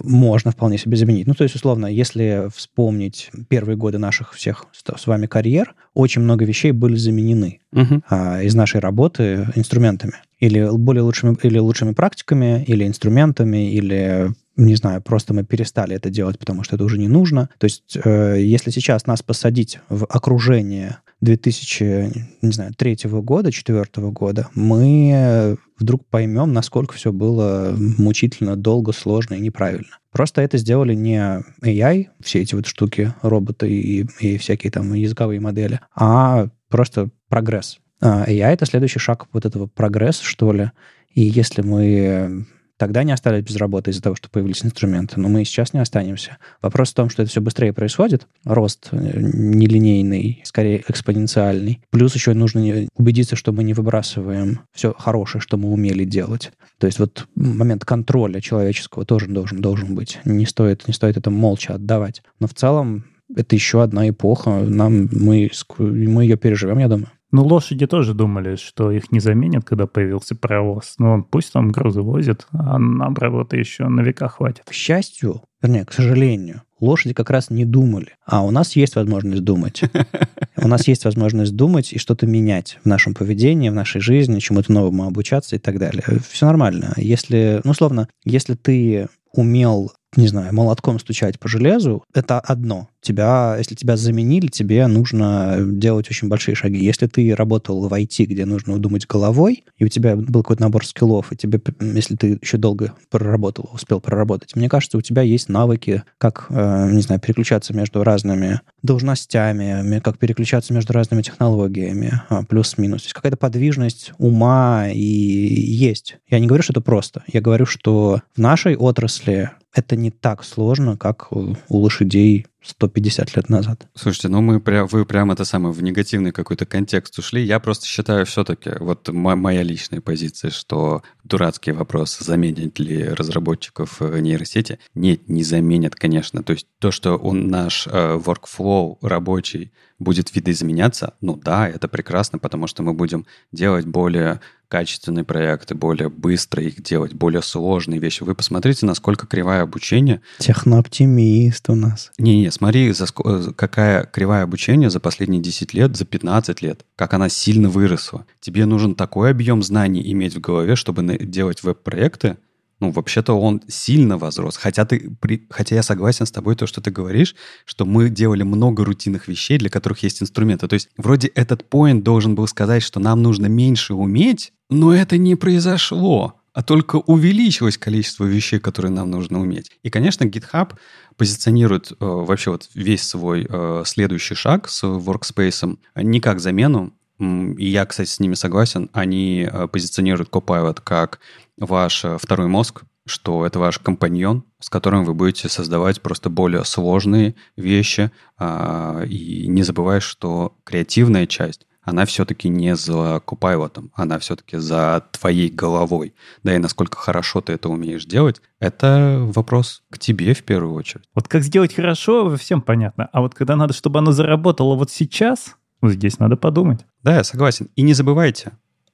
можно вполне себе заменить. Ну, то есть, условно, если вспомнить первые годы наших всех с вами карьер, очень много вещей были заменены uh-huh. а, из нашей работы инструментами. Или более лучшими, или лучшими практиками, или инструментами, или не знаю, просто мы перестали это делать, потому что это уже не нужно. То есть, э, если сейчас нас посадить в окружение 2003 года, 2004 года, мы вдруг поймем, насколько все было мучительно, долго, сложно и неправильно. Просто это сделали не AI, все эти вот штуки, роботы и, и всякие там языковые модели, а просто прогресс. А AI — это следующий шаг вот этого прогресса, что ли. И если мы Тогда не остались без работы из-за того, что появились инструменты, но мы и сейчас не останемся. Вопрос в том, что это все быстрее происходит, рост э, нелинейный, скорее экспоненциальный. Плюс еще нужно убедиться, что мы не выбрасываем все хорошее, что мы умели делать. То есть вот момент контроля человеческого тоже должен, должен быть. Не стоит, не стоит это молча отдавать. Но в целом это еще одна эпоха. Нам, мы, мы ее переживем, я думаю. Ну, лошади тоже думали, что их не заменят, когда появился паровоз. Ну, пусть там грузы возят, а нам работы еще на века хватит. К счастью, вернее, к сожалению, лошади как раз не думали. А у нас есть возможность думать. У нас есть возможность думать и что-то менять в нашем поведении, в нашей жизни, чему-то новому обучаться и так далее. Все нормально. Если, ну, условно, если ты умел не знаю, молотком стучать по железу, это одно. Тебя, если тебя заменили, тебе нужно делать очень большие шаги. Если ты работал в IT, где нужно думать головой, и у тебя был какой-то набор скиллов, и тебе, если ты еще долго проработал, успел проработать, мне кажется, у тебя есть навыки, как, э, не знаю, переключаться между разными должностями, как переключаться между разными технологиями, а, плюс-минус. То есть какая-то подвижность ума и есть. Я не говорю, что это просто. Я говорю, что в нашей отрасли это не так сложно, как у лошадей 150 лет назад. Слушайте, ну мы прям, вы прям это самое в негативный какой-то контекст ушли. Я просто считаю все-таки, вот моя личная позиция, что дурацкий вопрос, заменят ли разработчиков э, нейросети. Нет, не заменят, конечно. То есть то, что он, наш э, workflow рабочий будет видоизменяться, ну да, это прекрасно, потому что мы будем делать более качественные проекты, более быстро их делать, более сложные вещи. Вы посмотрите, насколько кривая обучение. Технооптимист у нас. Не-не, смотри, за, э, какая кривая обучение за последние 10 лет, за 15 лет, как она сильно выросла. Тебе нужен такой объем знаний иметь в голове, чтобы делать веб-проекты, ну, вообще-то он сильно возрос. Хотя, ты, при, хотя я согласен с тобой, то, что ты говоришь, что мы делали много рутинных вещей, для которых есть инструменты. То есть вроде этот поинт должен был сказать, что нам нужно меньше уметь, но это не произошло. А только увеличилось количество вещей, которые нам нужно уметь. И, конечно, GitHub позиционирует э, вообще вот весь свой э, следующий шаг с Workspace не как замену, и я, кстати, с ними согласен, они э, позиционируют Copilot как ваш э, второй мозг, что это ваш компаньон, с которым вы будете создавать просто более сложные вещи. Э, и не забывай, что креативная часть она все-таки не за купайлотом, она все-таки за твоей головой. Да и насколько хорошо ты это умеешь делать, это вопрос к тебе в первую очередь. Вот как сделать хорошо, всем понятно. А вот когда надо, чтобы оно заработало вот сейчас, ну, здесь надо подумать. Да, я согласен. И не забывайте,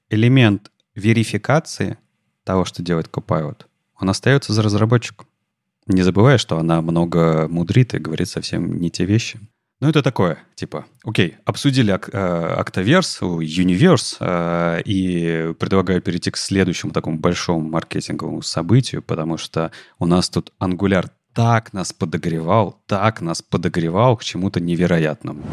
элемент верификации того, что делает Copilot, он остается за разработчиком. Не забывай, что она много мудрит и говорит совсем не те вещи. Ну, это такое, типа, окей, обсудили Octaverse, Universe, э, и предлагаю перейти к следующему такому большому маркетинговому событию, потому что у нас тут Angular так нас подогревал, так нас подогревал к чему-то невероятному.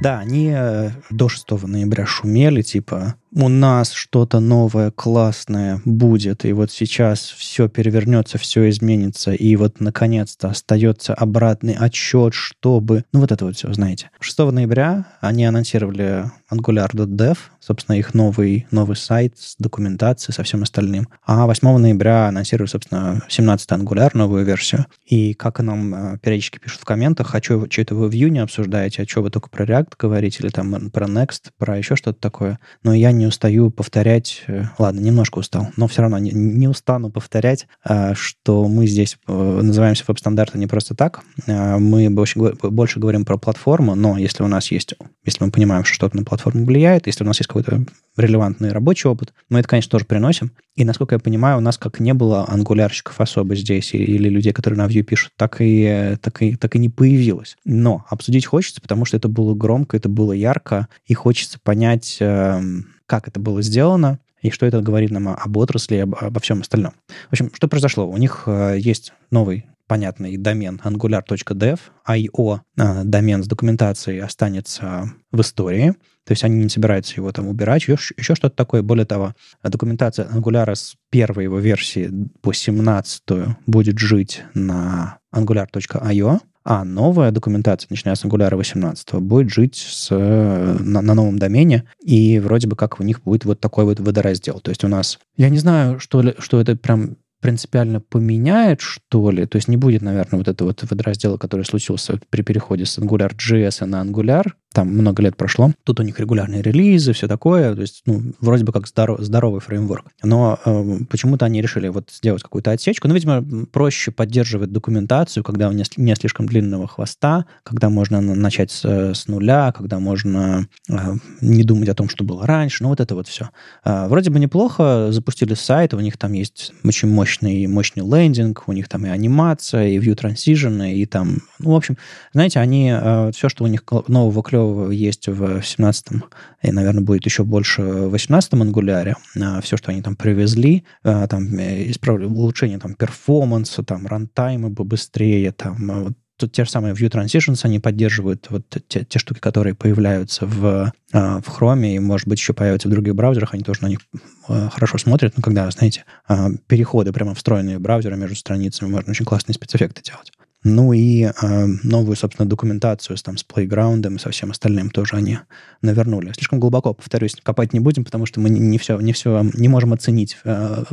Да, они э, до 6 ноября шумели, типа, у нас что-то новое, классное будет, и вот сейчас все перевернется, все изменится, и вот наконец-то остается обратный отсчет, чтобы... Ну, вот это вот все, знаете. 6 ноября они анонсировали angular.dev, собственно, их новый, новый сайт с документацией, со всем остальным. А 8 ноября анонсировали, собственно, 17 Angular, новую версию. И как нам э, периодически пишут в комментах, а что, что это вы в Vue обсуждаете, а что вы только про React говорите, или там про Next, про еще что-то такое. Но я не устаю повторять, э, ладно, немножко устал, но все равно не, не устану повторять, э, что мы здесь называемся веб-стандарты не просто так. Мы больше, больше говорим про платформу, но если у нас есть, если мы понимаем, что что-то на платформу влияет, если у нас есть какой-то релевантный рабочий опыт, мы это, конечно, тоже приносим. И, насколько я понимаю, у нас как не было ангулярщиков особо здесь или людей, которые на Vue пишут, так и, так, и, так и не появилось. Но обсудить хочется, потому что это было громко, это было ярко, и хочется понять, эм, как это было сделано, и что это говорит нам об отрасли об, обо всем остальном. В общем, что произошло? У них э, есть новый понятный домен angular.dev, IO э, домен с документацией останется в истории, то есть они не собираются его там убирать, еще, еще что-то такое. Более того, документация Angular с первой его версии по 17 будет жить на angular.io, а новая документация, начиная с Angular 18, будет жить с, на, на новом домене, и вроде бы как у них будет вот такой вот водораздел. То есть у нас... Я не знаю, что, что это прям принципиально поменяет, что ли. То есть не будет, наверное, вот этого вот водораздела, который случился при переходе с Angular.js на Angular, там много лет прошло. Тут у них регулярные релизы, все такое. То есть, ну, вроде бы как здоров, здоровый фреймворк. Но э, почему-то они решили вот сделать какую-то отсечку. Ну, видимо, проще поддерживать документацию, когда у не, не слишком длинного хвоста, когда можно начать с, с нуля, когда можно э, не думать о том, что было раньше. Ну, вот это вот все. Э, вроде бы неплохо. Запустили сайт, у них там есть очень мощный, мощный лендинг, у них там и анимация, и view transition, и там... Ну, в общем, знаете, они... Э, все, что у них нового клевого есть в 17-м, и, наверное, будет еще больше в 18-м ангуляре. А, Все, что они там привезли, а, там, э, исправление, улучшение там, перформанса, там, рантаймы быстрее, там, вот тут те же самые View Transitions, они поддерживают вот те, те штуки, которые появляются в, в Chrome и, может быть, еще появятся в других браузерах, они тоже на них хорошо смотрят. Но когда, знаете, переходы прямо встроенные в браузеры между страницами, можно очень классные спецэффекты делать. Ну и новую, собственно, документацию с, там, с плейграундом и со всем остальным тоже они навернули. Слишком глубоко, повторюсь, копать не будем, потому что мы не все, не все не можем оценить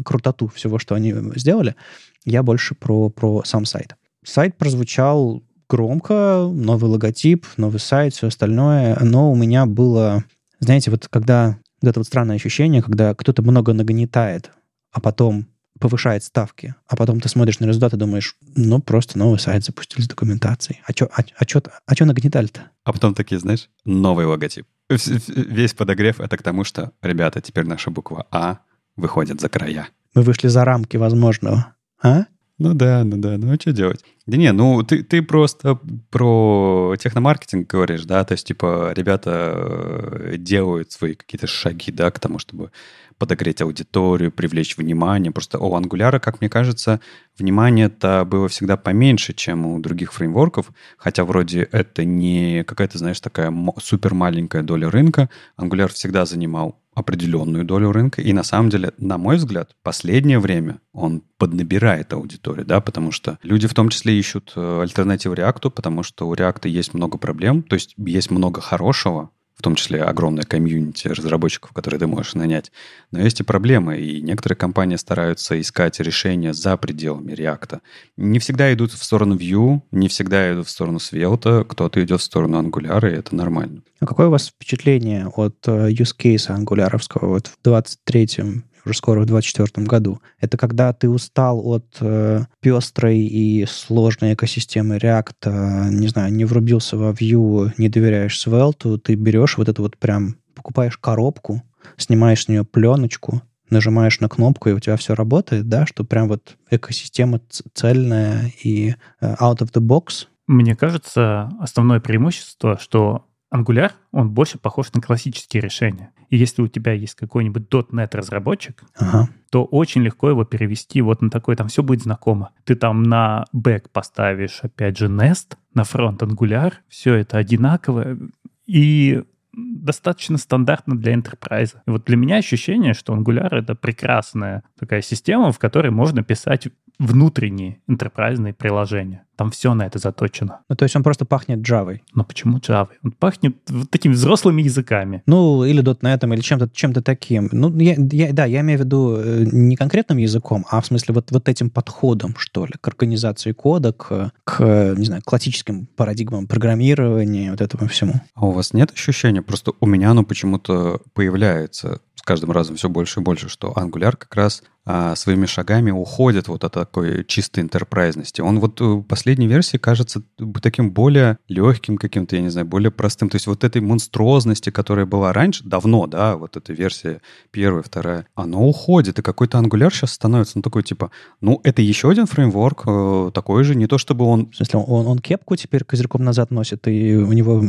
крутоту всего, что они сделали. Я больше про, про сам сайт. Сайт прозвучал громко, новый логотип, новый сайт, все остальное, но у меня было, знаете, вот когда вот это вот странное ощущение, когда кто-то много нагнетает, а потом повышает ставки, а потом ты смотришь на результаты и думаешь, ну, просто новый сайт запустили с документацией. А что а, а чё, а чё нагнетали-то? А потом такие, знаешь, новый логотип. Весь подогрев — это к тому, что, ребята, теперь наша буква А выходит за края. Мы вышли за рамки возможного. А? Ну да, ну да, ну а что делать? Да не, ну ты, ты просто про техномаркетинг говоришь, да, то есть типа ребята э, делают свои какие-то шаги, да, к тому, чтобы подогреть аудиторию, привлечь внимание. Просто у Angular, как мне кажется, внимание-то было всегда поменьше, чем у других фреймворков, хотя вроде это не какая-то, знаешь, такая супер маленькая доля рынка. Angular всегда занимал определенную долю рынка. И на самом деле, на мой взгляд, последнее время он поднабирает аудиторию, да, потому что люди в том числе ищут э, альтернативу React, потому что у React есть много проблем, то есть есть много хорошего, в том числе огромная комьюнити разработчиков, которые ты можешь нанять. Но есть и проблемы, и некоторые компании стараются искать решения за пределами React. Не всегда идут в сторону Vue, не всегда идут в сторону Svelte, кто-то идет в сторону Angular, и это нормально. А какое у вас впечатление от э, use case ангуляровского вот в 23-м уже скоро в 2024 году. Это когда ты устал от э, пестрой и сложной экосистемы React, э, не знаю, не врубился во Vue, не доверяешь Svelte, ты берешь вот это вот прям, покупаешь коробку, снимаешь с нее пленочку, нажимаешь на кнопку, и у тебя все работает, да, что прям вот экосистема цельная и э, out of the box. Мне кажется, основное преимущество, что Angular, он больше похож на классические решения. И если у тебя есть какой-нибудь .NET разработчик, ага. то очень легко его перевести вот на такой, там все будет знакомо. Ты там на бэк поставишь, опять же, Nest, на фронт Angular, все это одинаково. И достаточно стандартно для enterprise. И вот для меня ощущение, что Angular — это прекрасная такая система, в которой можно писать внутренние enterprise приложения. Там все на это заточено. Ну, то есть он просто пахнет Java. Но почему Java? Он пахнет вот такими взрослыми языками. Ну, или .NET, или чем-то чем таким. Ну, я, я, да, я имею в виду э, не конкретным языком, а в смысле вот, вот этим подходом, что ли, к организации кода, к, к, не знаю, классическим парадигмам программирования, вот этому всему. А у вас нет ощущения? Просто у меня оно почему-то появляется каждым разом все больше и больше, что Angular как раз а, своими шагами уходит вот от такой чистой интерпрайзности. Он вот в последней версии кажется таким более легким каким-то, я не знаю, более простым. То есть вот этой монструозности, которая была раньше, давно, да, вот эта версия первая, вторая, оно уходит, и какой-то Angular сейчас становится, ну, такой типа, ну, это еще один фреймворк, э, такой же, не то чтобы он... В смысле, он, он кепку теперь козырьком назад носит, и у него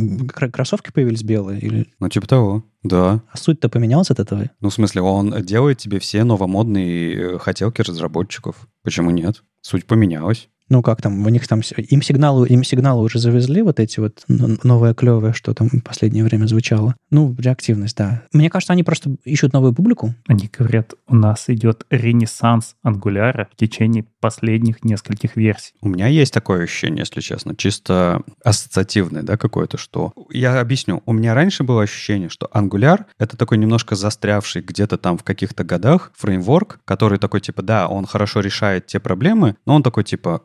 кроссовки появились белые? Или... Ну, типа того. Да. А суть-то поменялась от этого? Ну, в смысле, он делает тебе все новомодные э, хотелки разработчиков. Почему нет? Суть поменялась. Ну, как там, у них там, им сигналы, им сигналы уже завезли, вот эти вот новое клевое, что там в последнее время звучало. Ну, реактивность, да. Мне кажется, они просто ищут новую публику. Они говорят, у нас идет ренессанс ангуляра в течение последних нескольких версий. У меня есть такое ощущение, если честно, чисто ассоциативное, да, какое-то, что... Я объясню. У меня раньше было ощущение, что Angular — это такой немножко застрявший где-то там в каких-то годах фреймворк, который такой, типа, да, он хорошо решает те проблемы, но он такой, типа,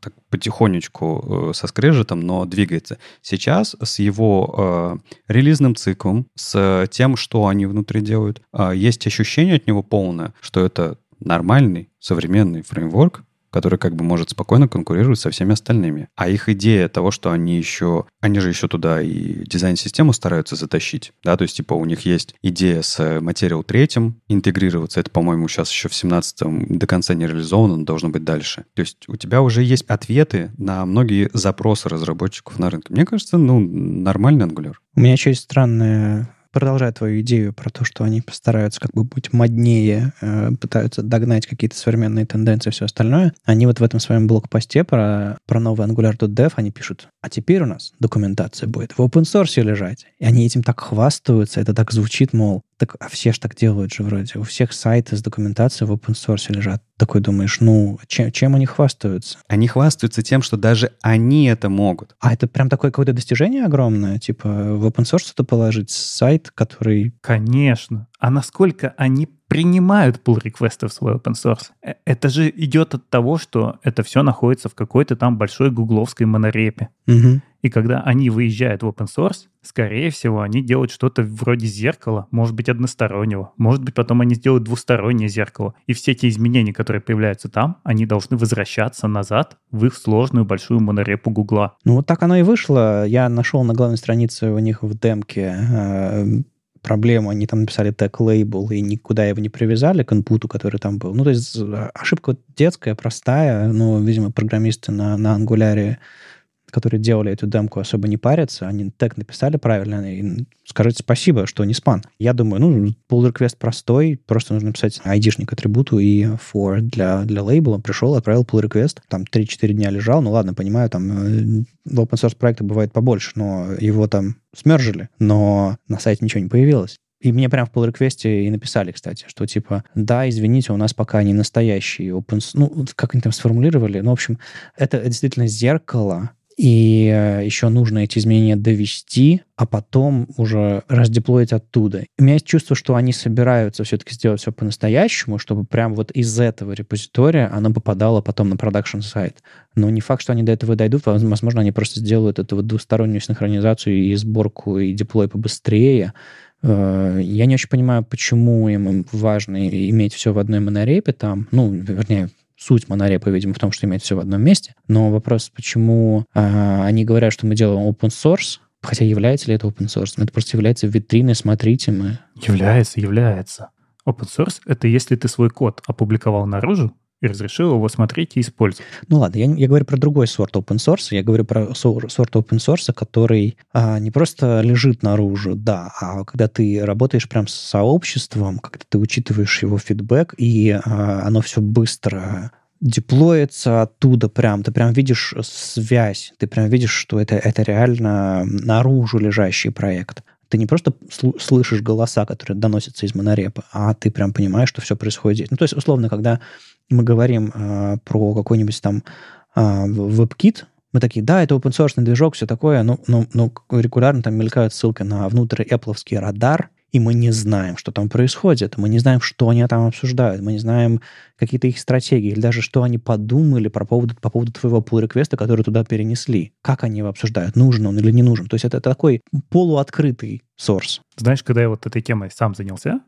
так потихонечку э, со скрежетом, но двигается. Сейчас с его э, релизным циклом, с тем, что они внутри делают, э, есть ощущение от него полное, что это нормальный современный фреймворк, который как бы может спокойно конкурировать со всеми остальными. А их идея того, что они еще, они же еще туда и дизайн-систему стараются затащить, да, то есть типа у них есть идея с Material 3 интегрироваться, это, по-моему, сейчас еще в 17-м до конца не реализовано, но должно быть дальше. То есть у тебя уже есть ответы на многие запросы разработчиков на рынке. Мне кажется, ну, нормальный Angular. У меня еще есть странная продолжая твою идею про то, что они постараются как бы быть моднее, э, пытаются догнать какие-то современные тенденции и все остальное, они вот в этом своем блокпосте про, про новый Angular.dev, они пишут, а теперь у нас документация будет в open source лежать. И они этим так хвастаются, это так звучит, мол, так, а все же так делают же вроде. У всех сайты с документацией в open source лежат. Такой думаешь, ну, чем, чем они хвастаются? Они хвастаются тем, что даже они это могут. А это прям такое какое-то достижение огромное? Типа в open source это положить сайт, который... Конечно. А насколько они принимают pull реквесты в свой open source. Э, это же идет от того, что это все находится в какой-то там большой гугловской монорепе. Угу. И когда они выезжают в open source, скорее всего, они делают что-то вроде зеркала, может быть, одностороннего. Может быть, потом они сделают двустороннее зеркало. И все эти изменения, которые появляются там, они должны возвращаться назад в их сложную большую монорепу Гугла. Ну, вот так оно и вышло. Я нашел на главной странице у них в демке э, проблему, они там написали тег лейбл и никуда его не привязали к инпуту, который там был. Ну, то есть ошибка детская, простая, но, видимо, программисты на, на ангуляре которые делали эту демку, особо не парятся, они тег написали правильно, и скажите спасибо, что не спан. Я думаю, ну, pull request простой, просто нужно писать ID-шник атрибуту и for для, для лейбла. Пришел, отправил pull request, там 3-4 дня лежал, ну ладно, понимаю, там э, в open source проекта бывает побольше, но его там смержили, но на сайте ничего не появилось. И мне прям в pull реквесте и написали, кстати, что типа, да, извините, у нас пока не настоящий open... Ну, как они там сформулировали? Ну, в общем, это действительно зеркало и э, еще нужно эти изменения довести, а потом уже раздеплоить оттуда. у меня есть чувство, что они собираются все-таки сделать все по-настоящему, чтобы прям вот из этого репозитория оно попадало потом на продакшн сайт. Но не факт, что они до этого дойдут. Возможно, они просто сделают эту вот двустороннюю синхронизацию и сборку, и деплой побыстрее. Э, я не очень понимаю, почему им важно иметь все в одной монорепе там. Ну, вернее, суть монорепа, видимо, в том, что имеет все в одном месте. Но вопрос, почему э, они говорят, что мы делаем open source, хотя является ли это open source? Это просто является витриной, смотрите, мы... Является, является. Open source — это если ты свой код опубликовал наружу, и разрешил его смотреть и использовать. Ну ладно, я, я говорю про другой сорт open source, я говорю про сорт open source, который а, не просто лежит наружу, да, а когда ты работаешь прям с сообществом, когда ты учитываешь его фидбэк, и а, оно все быстро деплоится оттуда прям, ты прям видишь связь, ты прям видишь, что это, это реально наружу лежащий проект. Ты не просто слышишь голоса, которые доносятся из монорепа, а ты прям понимаешь, что все происходит. Ну, то есть, условно, когда мы говорим э, про какой-нибудь там э, WebKit, мы такие, да, это open source движок, все такое, но, но, но регулярно там мелькают ссылки на внутрь Apple радар, и мы не знаем, что там происходит, мы не знаем, что они там обсуждают, мы не знаем какие-то их стратегии, или даже что они подумали по поводу, по поводу твоего pull реквеста который туда перенесли. Как они его обсуждают, нужен он или не нужен. То есть это такой полуоткрытый source. Знаешь, когда я вот этой темой сам занялся,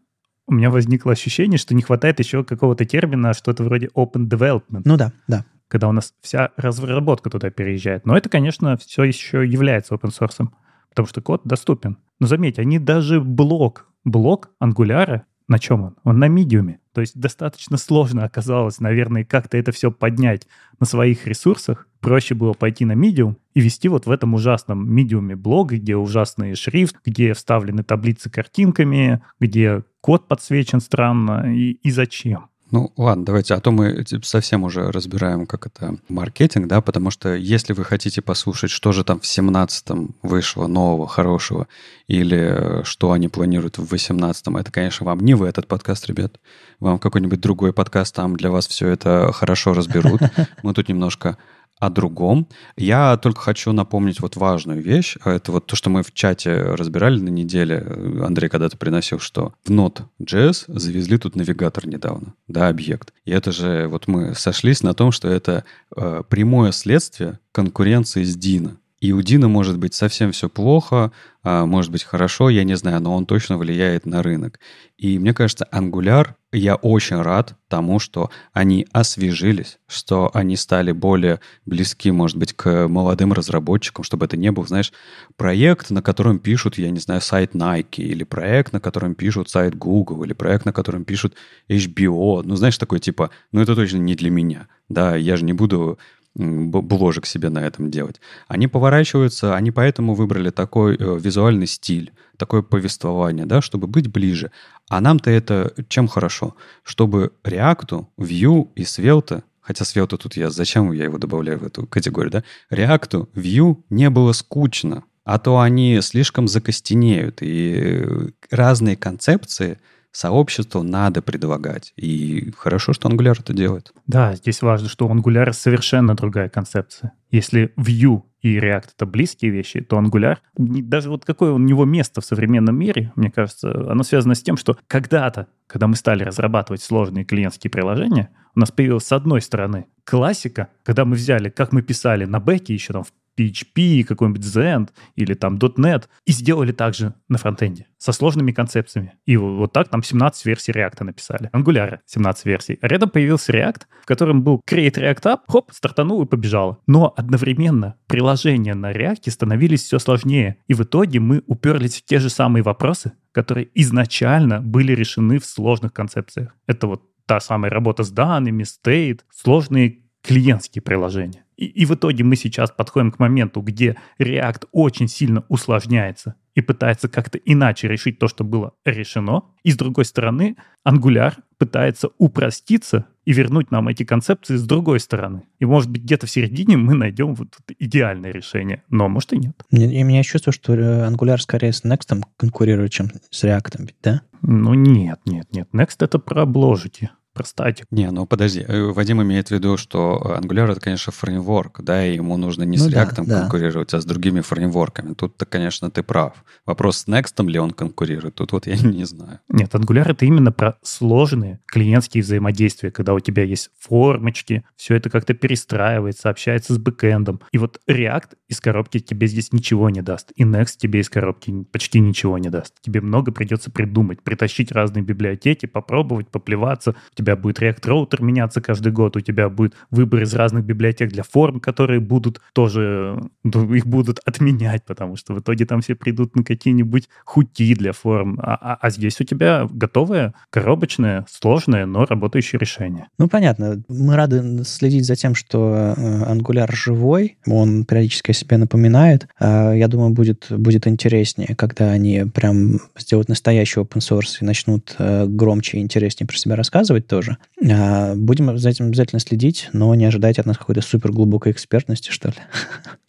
у меня возникло ощущение, что не хватает еще какого-то термина, что-то вроде open development. Ну да, да. Когда у нас вся разработка туда переезжает. Но это, конечно, все еще является open source, потому что код доступен. Но заметь, они даже блок, блок ангуляра, на чем он? Он на медиуме. То есть достаточно сложно оказалось, наверное, как-то это все поднять на своих ресурсах. Проще было пойти на Medium и вести вот в этом ужасном медиуме блог, где ужасный шрифт, где вставлены таблицы картинками, где код подсвечен странно и, и зачем. Ну, ладно, давайте, а то мы совсем уже разбираем, как это маркетинг, да, потому что если вы хотите послушать, что же там в 17-м вышло нового, хорошего, или что они планируют в 18-м, это, конечно, вам не в этот подкаст, ребят, вам какой-нибудь другой подкаст, там для вас все это хорошо разберут. Мы тут немножко о другом. Я только хочу напомнить вот важную вещь. Это вот то, что мы в чате разбирали на неделе. Андрей когда-то приносил, что в Node.js завезли тут навигатор недавно, да, объект. И это же вот мы сошлись на том, что это э, прямое следствие конкуренции с Dino. И у Дина может быть совсем все плохо, а, может быть хорошо, я не знаю, но он точно влияет на рынок. И мне кажется, Angular, я очень рад тому, что они освежились, что они стали более близки, может быть, к молодым разработчикам, чтобы это не был, знаешь, проект, на котором пишут, я не знаю, сайт Nike, или проект, на котором пишут сайт Google, или проект, на котором пишут HBO. Ну, знаешь, такой типа, ну это точно не для меня. Да, я же не буду бложек себе на этом делать. Они поворачиваются, они поэтому выбрали такой э, визуальный стиль, такое повествование, да, чтобы быть ближе. А нам-то это чем хорошо? Чтобы React, Vue и Svelte, хотя Svelte тут я, зачем я его добавляю в эту категорию, да? React, Vue не было скучно, а то они слишком закостенеют, и разные концепции – сообществу надо предлагать. И хорошо, что Angular это делает. Да, здесь важно, что у Angular совершенно другая концепция. Если Vue и React — это близкие вещи, то Angular, даже вот какое у него место в современном мире, мне кажется, оно связано с тем, что когда-то, когда мы стали разрабатывать сложные клиентские приложения, у нас появилась с одной стороны классика, когда мы взяли, как мы писали на бэке еще там в PHP, какой-нибудь Zend или там .NET, и сделали также на фронтенде со сложными концепциями. И вот так там 17 версий React написали. Angular 17 версий. Рядом появился React, в котором был Create React App, хоп, стартанул и побежало. Но одновременно приложения на React становились все сложнее. И в итоге мы уперлись в те же самые вопросы, которые изначально были решены в сложных концепциях. Это вот та самая работа с данными, стейт, сложные клиентские приложения. И, и в итоге мы сейчас подходим к моменту, где React очень сильно усложняется и пытается как-то иначе решить то, что было решено. И с другой стороны, Angular пытается упроститься и вернуть нам эти концепции с другой стороны. И может быть где-то в середине мы найдем вот идеальное решение, но может и нет. И у меня чувство, что э, Angular скорее с Next конкурирует, чем с React, да? Ну нет, нет, нет. Next это про обложики про статику. Не, ну подожди. Э, Вадим имеет в виду, что Angular — это, конечно, фреймворк, да, и ему нужно не ну, с React да, конкурировать, да. а с другими фреймворками. Тут-то, конечно, ты прав. Вопрос, с Next ли он конкурирует, тут вот я не знаю. Нет, Angular — это именно про сложные клиентские взаимодействия, когда у тебя есть формочки, все это как-то перестраивается, общается с бэкэндом. И вот React из коробки тебе здесь ничего не даст, и Next тебе из коробки почти ничего не даст. Тебе много придется придумать, притащить разные библиотеки, попробовать, поплеваться. У тебя будет React Router меняться каждый год, у тебя будет выбор из разных библиотек для форм, которые будут тоже, ну, их будут отменять, потому что в итоге там все придут на какие-нибудь хути для форм. А, а, а здесь у тебя готовое, коробочное, сложное, но работающее решение. Ну, понятно. Мы рады следить за тем, что э, Angular живой, он периодически о себе напоминает. А, я думаю, будет, будет интереснее, когда они прям сделают настоящий open source и начнут э, громче и интереснее про себя рассказывать, тоже. А, будем за этим обязательно следить, но не ожидайте от нас какой-то супер глубокой экспертности, что ли.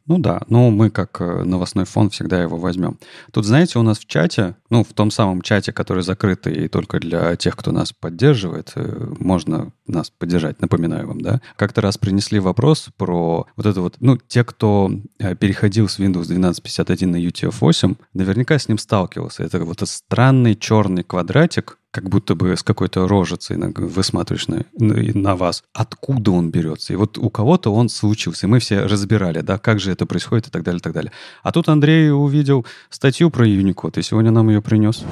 Ну да, ну мы как э, новостной фон всегда его возьмем. Тут, знаете, у нас в чате, ну в том самом чате, который закрытый и только для тех, кто нас поддерживает, э, можно нас поддержать, напоминаю вам, да, как-то раз принесли вопрос про вот это вот, ну, те, кто э, переходил с Windows 12.51 на UTF-8, наверняка с ним сталкивался. Это вот этот странный черный квадратик, как будто бы с какой-то рожицей высматриваешь на, на вас. Откуда он берется? И вот у кого-то он случился. Мы все разбирали, да, как же это происходит и так далее, и так далее. А тут Андрей увидел статью про Unicode, и сегодня нам ее принес.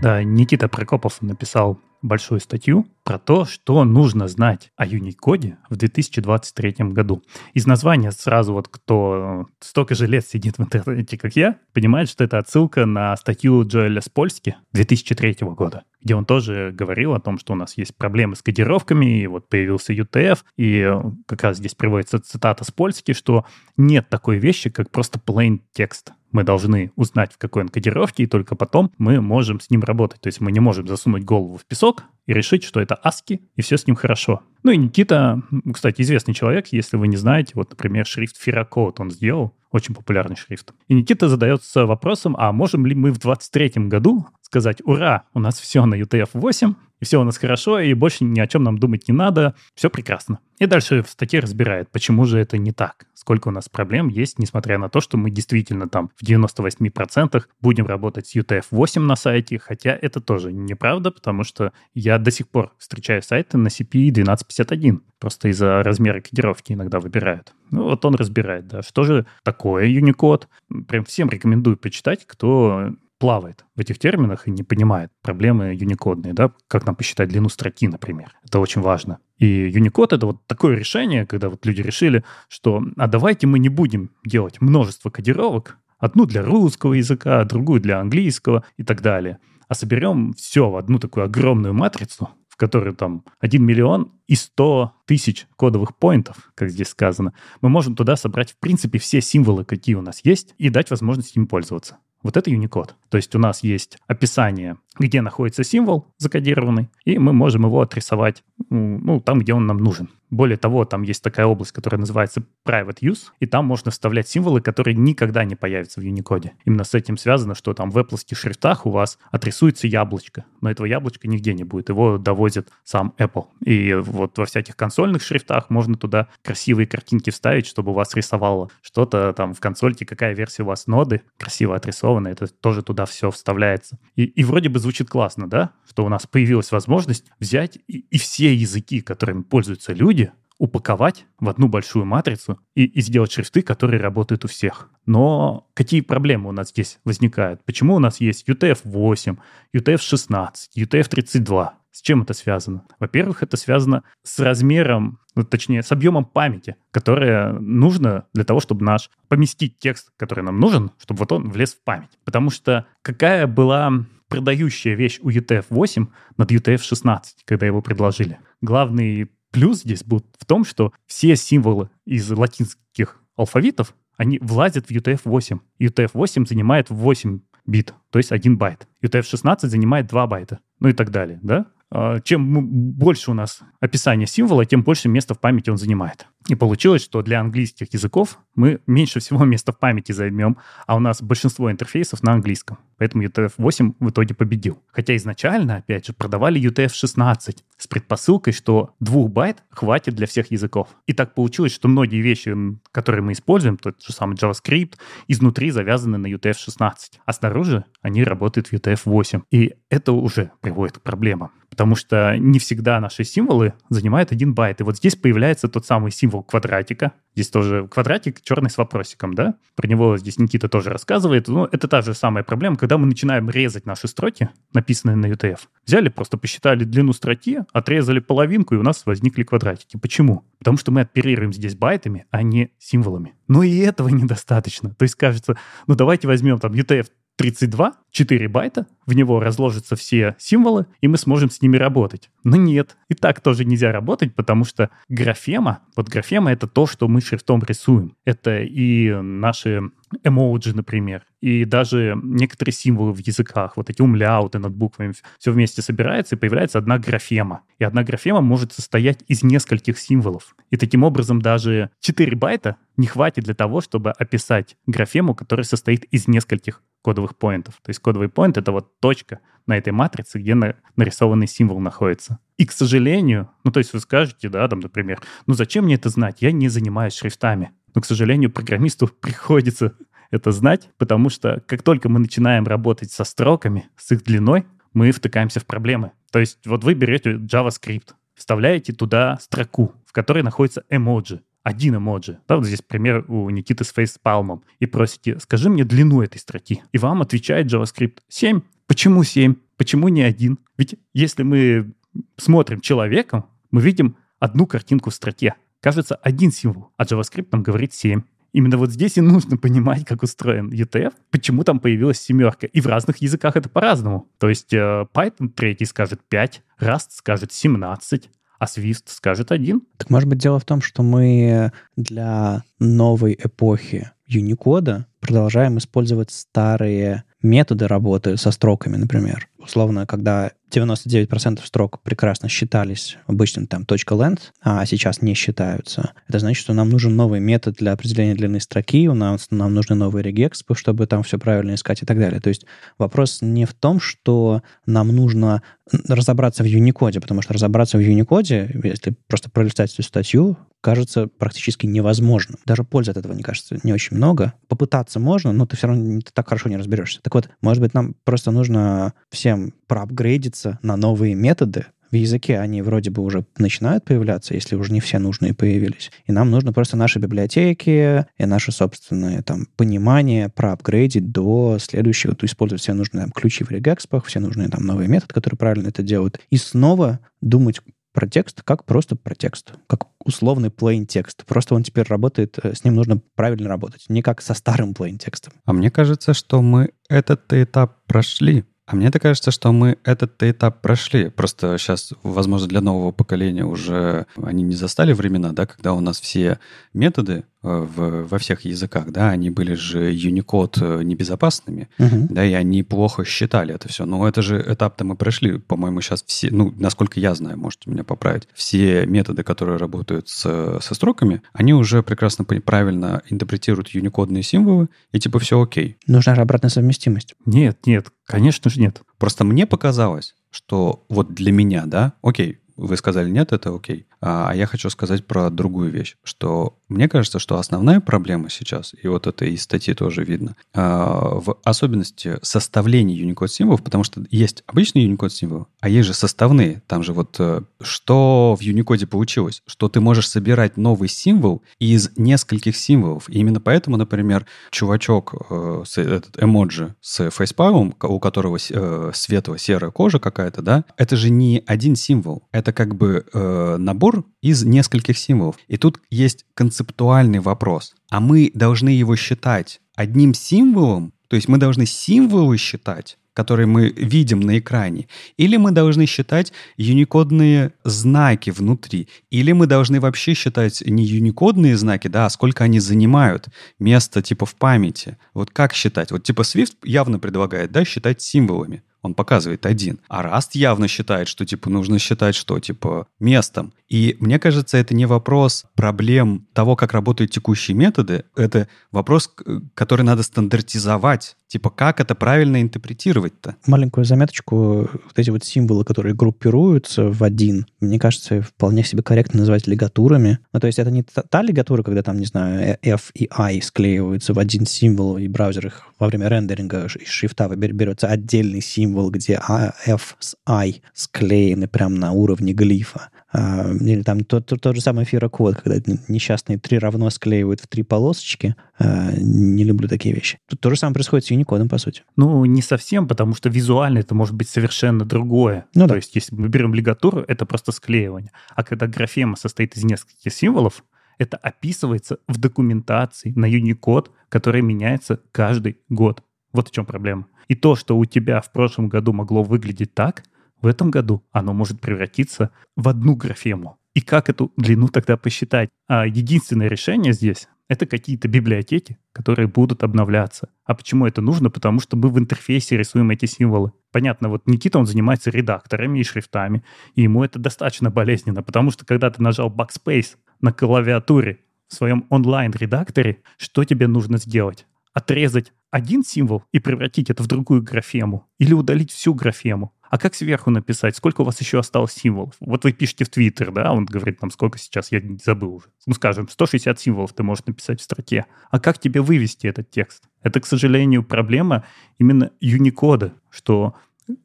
Да, Никита Прокопов написал большую статью про то, что нужно знать о Unicode в 2023 году. Из названия сразу вот кто столько же лет сидит в интернете, как я, понимает, что это отсылка на статью Джоэля Спольски 2003 года, где он тоже говорил о том, что у нас есть проблемы с кодировками, и вот появился UTF, и как раз здесь приводится цитата Спольски, что нет такой вещи, как просто plain текст мы должны узнать, в какой он кодировке, и только потом мы можем с ним работать. То есть мы не можем засунуть голову в песок и решить, что это ASCII, и все с ним хорошо. Ну и Никита, кстати, известный человек, если вы не знаете, вот, например, шрифт Firacode он сделал, очень популярный шрифт. И Никита задается вопросом, а можем ли мы в 23 году сказать, ура, у нас все на UTF-8, и все у нас хорошо, и больше ни о чем нам думать не надо, все прекрасно. И дальше в статье разбирает, почему же это не так, сколько у нас проблем есть, несмотря на то, что мы действительно там в 98% будем работать с UTF-8 на сайте, хотя это тоже неправда, потому что я до сих пор встречаю сайты на CPI 1251, просто из-за размера кодировки иногда выбирают. Ну, вот он разбирает, да, что же такое Unicode. Прям всем рекомендую почитать, кто плавает в этих терминах и не понимает проблемы юникодные, да, как нам посчитать длину строки, например. Это очень важно. И Unicode — это вот такое решение, когда вот люди решили, что а давайте мы не будем делать множество кодировок, одну для русского языка, другую для английского и так далее, а соберем все в одну такую огромную матрицу, в которой там 1 миллион и 100 тысяч кодовых поинтов, как здесь сказано. Мы можем туда собрать, в принципе, все символы, какие у нас есть, и дать возможность им пользоваться. Вот это Unicode. То есть у нас есть описание, где находится символ закодированный, и мы можем его отрисовать ну, там, где он нам нужен. Более того, там есть такая область, которая называется Private Use, и там можно вставлять символы, которые никогда не появятся в Unicode. Именно с этим связано, что там в Apple шрифтах у вас отрисуется яблочко, но этого яблочка нигде не будет, его довозит сам Apple. И вот во всяких консольных шрифтах можно туда красивые картинки вставить, чтобы у вас рисовало что-то там в консольке, какая версия у вас ноды, красиво отрисована, это тоже туда все вставляется. И, и вроде бы звучит классно, да? Что у нас появилась возможность взять и, и все языки, которыми пользуются люди, упаковать в одну большую матрицу и, и сделать шрифты, которые работают у всех. Но какие проблемы у нас здесь возникают? Почему у нас есть UTF-8, UTF-16, UTF-32? С чем это связано? Во-первых, это связано с размером, ну, точнее, с объемом памяти, которое нужно для того, чтобы наш поместить текст, который нам нужен, чтобы вот он влез в память. Потому что какая была продающая вещь у UTF-8 над UTF-16, когда его предложили? Главный плюс здесь был в том, что все символы из латинских алфавитов, они влазят в UTF-8. UTF-8 занимает 8 бит, то есть 1 байт. UTF-16 занимает 2 байта, ну и так далее, да? А, чем больше у нас описание символа, тем больше места в памяти он занимает. И получилось, что для английских языков мы меньше всего места в памяти займем, а у нас большинство интерфейсов на английском. Поэтому UTF-8 в итоге победил. Хотя изначально, опять же, продавали UTF-16 с предпосылкой, что 2 байт хватит для всех языков. И так получилось, что многие вещи, которые мы используем, тот же самый JavaScript, изнутри завязаны на UTF-16, а снаружи они работают в UTF-8. И это уже приводит к проблемам потому что не всегда наши символы занимают один байт. И вот здесь появляется тот самый символ квадратика. Здесь тоже квадратик черный с вопросиком, да? Про него здесь Никита тоже рассказывает. Ну, это та же самая проблема, когда мы начинаем резать наши строки, написанные на UTF. Взяли, просто посчитали длину строки, отрезали половинку, и у нас возникли квадратики. Почему? Потому что мы оперируем здесь байтами, а не символами. Но и этого недостаточно. То есть кажется, ну давайте возьмем там UTF 32, 4 байта, в него разложатся все символы, и мы сможем с ними работать. Но нет, и так тоже нельзя работать, потому что графема, вот графема — это то, что мы шрифтом рисуем. Это и наши эмоджи, например, и даже некоторые символы в языках, вот эти умляуты над буквами, все вместе собирается, и появляется одна графема. И одна графема может состоять из нескольких символов. И таким образом даже 4 байта не хватит для того, чтобы описать графему, которая состоит из нескольких кодовых поинтов. То есть кодовый поинт — это вот точка на этой матрице, где на, нарисованный символ находится. И, к сожалению, ну, то есть вы скажете, да, там, например, ну, зачем мне это знать? Я не занимаюсь шрифтами. Но, к сожалению, программисту приходится это знать, потому что как только мы начинаем работать со строками, с их длиной, мы втыкаемся в проблемы. То есть вот вы берете JavaScript, вставляете туда строку, в которой находится эмоджи, один эмоджи. Да, вот здесь пример у Никиты с фейспалмом. И просите, скажи мне длину этой строки. И вам отвечает JavaScript 7. Почему 7? Почему не один? Ведь если мы смотрим человеком, мы видим одну картинку в строке. Кажется, один символ, а JavaScript нам говорит 7. Именно вот здесь и нужно понимать, как устроен UTF, почему там появилась семерка. И в разных языках это по-разному. То есть э, Python третий скажет 5, Rust скажет 17, а Swift скажет один. Так может быть дело в том, что мы для новой эпохи Unicode продолжаем использовать старые методы работы со строками, например. Условно, когда 99% строк прекрасно считались обычным там .length, а сейчас не считаются, это значит, что нам нужен новый метод для определения длины строки, у нас нам нужны новые регекспы, чтобы там все правильно искать и так далее. То есть вопрос не в том, что нам нужно разобраться в Unicode, потому что разобраться в Unicode, если просто пролистать эту статью, кажется практически невозможным. Даже пользы от этого, не кажется, не очень много. Попытаться можно, но ты все равно ты так хорошо не разберешься. Так вот, может быть, нам просто нужно всем проапгрейдиться на новые методы, в языке они вроде бы уже начинают появляться, если уже не все нужные появились. И нам нужно просто наши библиотеки и наше собственное там понимание проапгрейдить до следующего, то использовать все нужные там, ключи в регэкспах, все нужные там новые методы, которые правильно это делают, и снова думать про текст как просто про текст, как условный plain текст. Просто он теперь работает, э, с ним нужно правильно работать, не как со старым plain текстом. А мне кажется, что мы этот этап прошли. А мне так кажется, что мы этот этап прошли. Просто сейчас, возможно, для нового поколения уже они не застали времена, да, когда у нас все методы в, во всех языках, да, они были же Unicode э, небезопасными, uh-huh. да, и они плохо считали это все. Но это же этап-то мы прошли, по-моему, сейчас все, ну, насколько я знаю, можете меня поправить, все методы, которые работают с, со строками, они уже прекрасно правильно интерпретируют юникодные символы, и типа все окей. Нужна же обратная совместимость. Нет, нет, конечно же нет. Просто мне показалось, что вот для меня, да, окей, вы сказали нет, это окей. А я хочу сказать про другую вещь, что мне кажется, что основная проблема сейчас, и вот это из статьи тоже видно, а, в особенности составления Unicode символов, потому что есть обычные Unicode символы, а есть же составные. Там же вот э, что в Unicode получилось, что ты можешь собирать новый символ из нескольких символов. И именно поэтому, например, чувачок, э, этот эмоджи с фейспалом, у которого э, светло-серая кожа какая-то, да, это же не один символ, это как бы э, набор из нескольких символов. И тут есть концептуальный вопрос. А мы должны его считать одним символом, то есть мы должны символы считать, которые мы видим на экране, или мы должны считать юникодные знаки внутри, или мы должны вообще считать не юникодные знаки, да, а сколько они занимают место типа в памяти. Вот как считать? Вот типа Swift явно предлагает, да, считать символами он показывает один. А Раст явно считает, что, типа, нужно считать, что, типа, местом. И мне кажется, это не вопрос проблем того, как работают текущие методы, это вопрос, который надо стандартизовать. Типа, как это правильно интерпретировать-то? Маленькую заметочку. Вот эти вот символы, которые группируются в один, мне кажется, вполне себе корректно называть лигатурами. Ну, то есть это не та, та лигатура, когда там, не знзнаю, F и I склеиваются в один символ, и браузер их во время рендеринга из шрифта берется отдельный символ, где F с I склеены прямо на уровне глифа. А, или там тот, тот, тот же самый фирокод, когда несчастные три равно склеивают в три полосочки. А, не люблю такие вещи. Тут то же самое происходит с Unicode, по сути. Ну, не совсем, потому что визуально это может быть совершенно другое. Ну, то да. есть, если мы берем лигатуру, это просто склеивание. А когда графема состоит из нескольких символов, это описывается в документации на Unicode, которая меняется каждый год. Вот в чем проблема. И то, что у тебя в прошлом году могло выглядеть так – в этом году оно может превратиться в одну графему. И как эту длину тогда посчитать? А единственное решение здесь — это какие-то библиотеки, которые будут обновляться. А почему это нужно? Потому что мы в интерфейсе рисуем эти символы. Понятно, вот Никита, он занимается редакторами и шрифтами, и ему это достаточно болезненно, потому что когда ты нажал Backspace на клавиатуре в своем онлайн-редакторе, что тебе нужно сделать? Отрезать один символ и превратить это в другую графему или удалить всю графему. А как сверху написать, сколько у вас еще осталось символов? Вот вы пишете в Твиттер, да, он говорит там, сколько сейчас, я забыл уже. Ну, скажем, 160 символов ты можешь написать в строке. А как тебе вывести этот текст? Это, к сожалению, проблема именно Юникода, что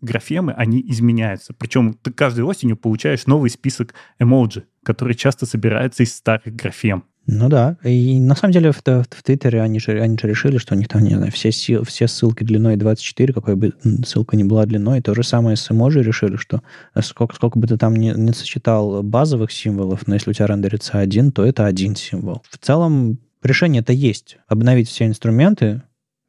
графемы, они изменяются. Причем ты каждой осенью получаешь новый список эмоджи, который часто собирается из старых графем. Ну да. И на самом деле в, в, в Твиттере они же, они же решили, что у них там, не знаю, все, все ссылки длиной 24, какой бы ссылка ни была длиной. То же самое с эмоджи решили, что сколько, сколько бы ты там не, не сочетал базовых символов, но если у тебя рендерится один, то это один символ. В целом решение это есть. Обновить все инструменты,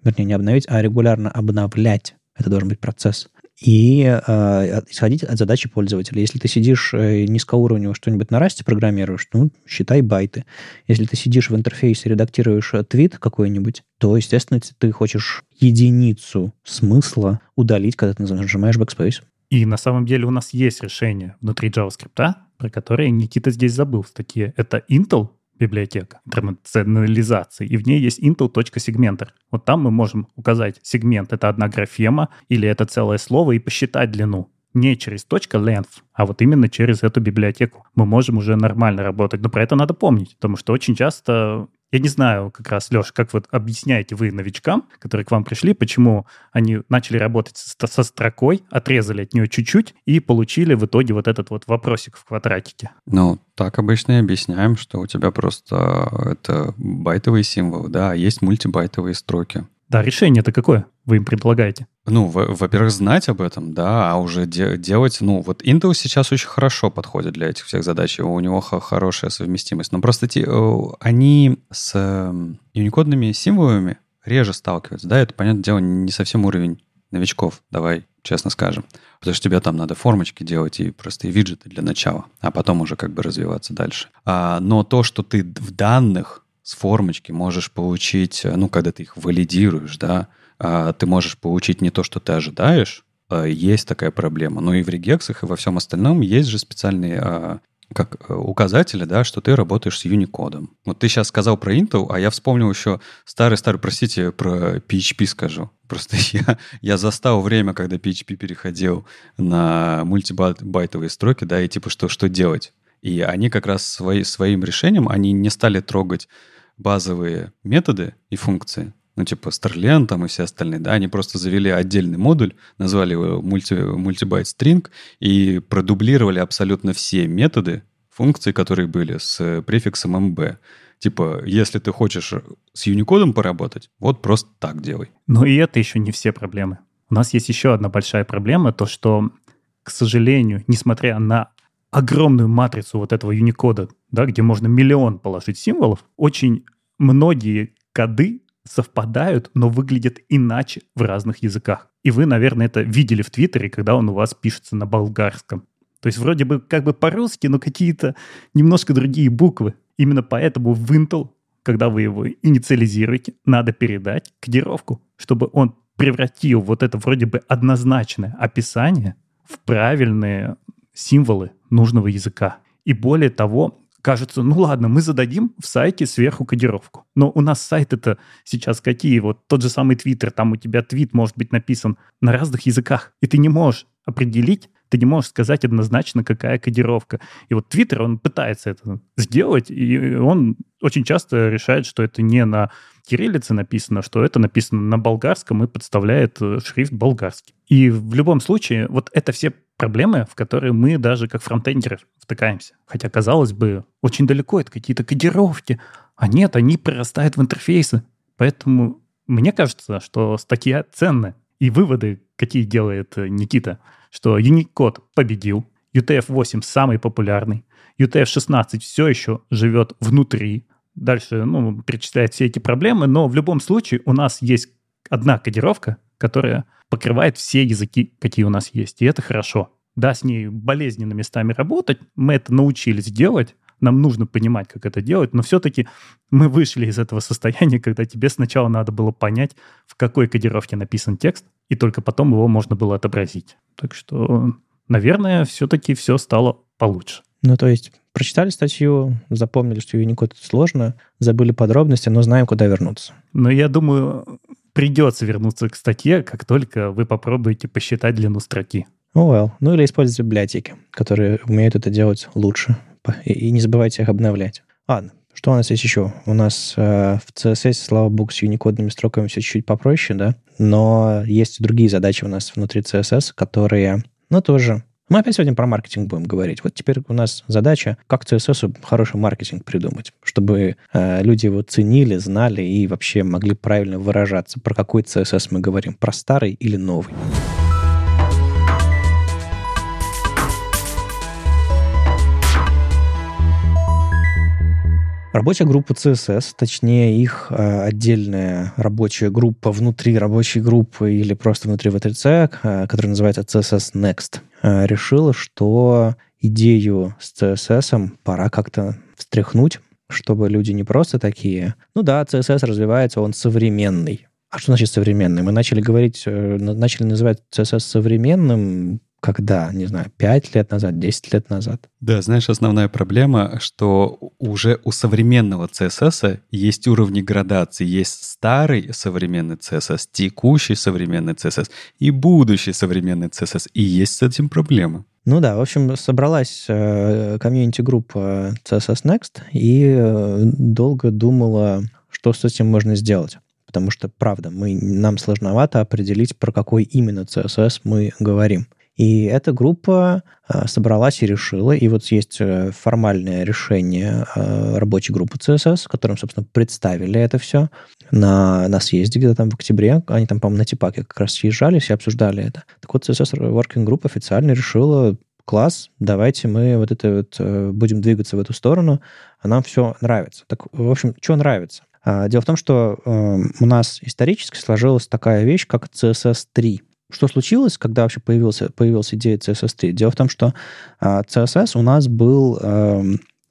вернее, не обновить, а регулярно обновлять. Это должен быть процесс и э, исходить от задачи пользователя. Если ты сидишь э, низкоуровнево что-нибудь на расте программируешь, ну, считай байты. Если ты сидишь в интерфейсе, редактируешь э, твит какой-нибудь, то, естественно, ты хочешь единицу смысла удалить, когда ты нажимаешь backspace. И на самом деле у нас есть решение внутри JavaScript, про которое Никита здесь забыл в статье. Это Intel библиотека интернационализации, и в ней есть intel.segmenter. Вот там мы можем указать сегмент — это одна графема или это целое слово и посчитать длину. Не через .length, а вот именно через эту библиотеку мы можем уже нормально работать. Но про это надо помнить, потому что очень часто я не знаю как раз, Леш, как вот объясняете вы новичкам, которые к вам пришли, почему они начали работать со, строкой, отрезали от нее чуть-чуть и получили в итоге вот этот вот вопросик в квадратике? Ну, так обычно и объясняем, что у тебя просто это байтовые символы, да, а есть мультибайтовые строки. Да, решение это какое вы им предлагаете? Ну, во-первых, знать об этом, да, а уже де- делать, ну, вот Intel сейчас очень хорошо подходит для этих всех задач, у него хорошая совместимость. Но просто те, они с юникодными символами реже сталкиваются, да, это, понятное дело, не совсем уровень новичков, давай честно скажем. Потому что тебе там надо формочки делать и простые виджеты для начала, а потом уже как бы развиваться дальше. А, но то, что ты в данных с формочки можешь получить, ну, когда ты их валидируешь, да, а, ты можешь получить не то, что ты ожидаешь, а, есть такая проблема. Но и в регексах, и во всем остальном есть же специальные а, как э, указатели, да, что ты работаешь с Unicode. Вот ты сейчас сказал про Intel, а я вспомнил еще старый-старый, простите, про PHP скажу. Просто я, я застал время, когда PHP переходил на мультибайтовые строки, да, и типа что, что делать? И они как раз свои, своим решением, они не стали трогать базовые методы и функции, ну, типа Starlen там и все остальные, да, они просто завели отдельный модуль, назвали его мульти, мультибайт string и продублировали абсолютно все методы, функции, которые были с префиксом mb. Типа, если ты хочешь с Unicode поработать, вот просто так делай. Ну и это еще не все проблемы. У нас есть еще одна большая проблема, то что, к сожалению, несмотря на огромную матрицу вот этого Unicode, да, где можно миллион положить символов, очень многие коды совпадают, но выглядят иначе в разных языках. И вы, наверное, это видели в Твиттере, когда он у вас пишется на болгарском. То есть вроде бы как бы по-русски, но какие-то немножко другие буквы. Именно поэтому в Intel, когда вы его инициализируете, надо передать кодировку, чтобы он превратил вот это вроде бы однозначное описание в правильные символы нужного языка. И более того, кажется, ну ладно, мы зададим в сайте сверху кодировку. Но у нас сайт это сейчас какие? Вот тот же самый Твиттер, там у тебя твит может быть написан на разных языках, и ты не можешь определить, ты не можешь сказать однозначно, какая кодировка. И вот Твиттер, он пытается это сделать, и он очень часто решает, что это не на кириллице написано, что это написано на болгарском и подставляет э, шрифт болгарский. И в любом случае, вот это все проблемы, в которые мы даже как фронтендеры втыкаемся. Хотя, казалось бы, очень далеко это какие-то кодировки. А нет, они прорастают в интерфейсы. Поэтому мне кажется, что статья ценная. И выводы, какие делает э, Никита – что Unicode победил, UTF-8 самый популярный, UTF-16 все еще живет внутри. Дальше, ну, перечисляет все эти проблемы, но в любом случае у нас есть одна кодировка, которая покрывает все языки, какие у нас есть, и это хорошо. Да, с ней болезненно местами работать, мы это научились делать, нам нужно понимать, как это делать, но все-таки мы вышли из этого состояния, когда тебе сначала надо было понять, в какой кодировке написан текст, и только потом его можно было отобразить. Так что, наверное, все-таки все стало получше. Ну, то есть прочитали статью, запомнили, что Unicode сложно, забыли подробности, но знаем, куда вернуться. Но я думаю, придется вернуться к статье, как только вы попробуете посчитать длину строки. Oh well. Ну или использовать библиотеки, которые умеют это делать лучше. И, и не забывайте их обновлять. Ладно, что у нас есть еще? У нас э, в CSS, слава богу, с юникодными строками все чуть-чуть попроще, да? Но есть другие задачи у нас внутри CSS, которые, ну, тоже... Мы опять сегодня про маркетинг будем говорить. Вот теперь у нас задача, как CSS хороший маркетинг придумать, чтобы э, люди его ценили, знали и вообще могли правильно выражаться. Про какой CSS мы говорим? Про старый или новый? Рабочая группа CSS, точнее их э, отдельная рабочая группа внутри рабочей группы или просто внутри V3C, э, которая называется CSS Next, э, решила, что идею с CSS пора как-то встряхнуть, чтобы люди не просто такие, ну да, CSS развивается, он современный. А что значит современный? Мы начали говорить, начали называть CSS современным когда, не знаю, 5 лет назад, 10 лет назад. Да, знаешь, основная проблема, что уже у современного CSS есть уровни градации. Есть старый современный CSS, текущий современный CSS и будущий современный CSS. И есть с этим проблемы. Ну да, в общем, собралась э, комьюнити-группа CSS Next и э, долго думала, что с этим можно сделать. Потому что, правда, мы, нам сложновато определить, про какой именно CSS мы говорим. И эта группа э, собралась и решила, и вот есть э, формальное решение э, рабочей группы CSS, которым, собственно, представили это все на, на съезде где-то там в октябре. Они там, по-моему, на Типаке как раз съезжались и обсуждали это. Так вот, CSS Working Group официально решила, класс, давайте мы вот это вот будем двигаться в эту сторону, а нам все нравится. Так, в общем, что нравится? А, дело в том, что э, у нас исторически сложилась такая вещь, как CSS 3. Что случилось, когда вообще появился, появилась идея CSS3? Дело в том, что э, CSS у нас был э,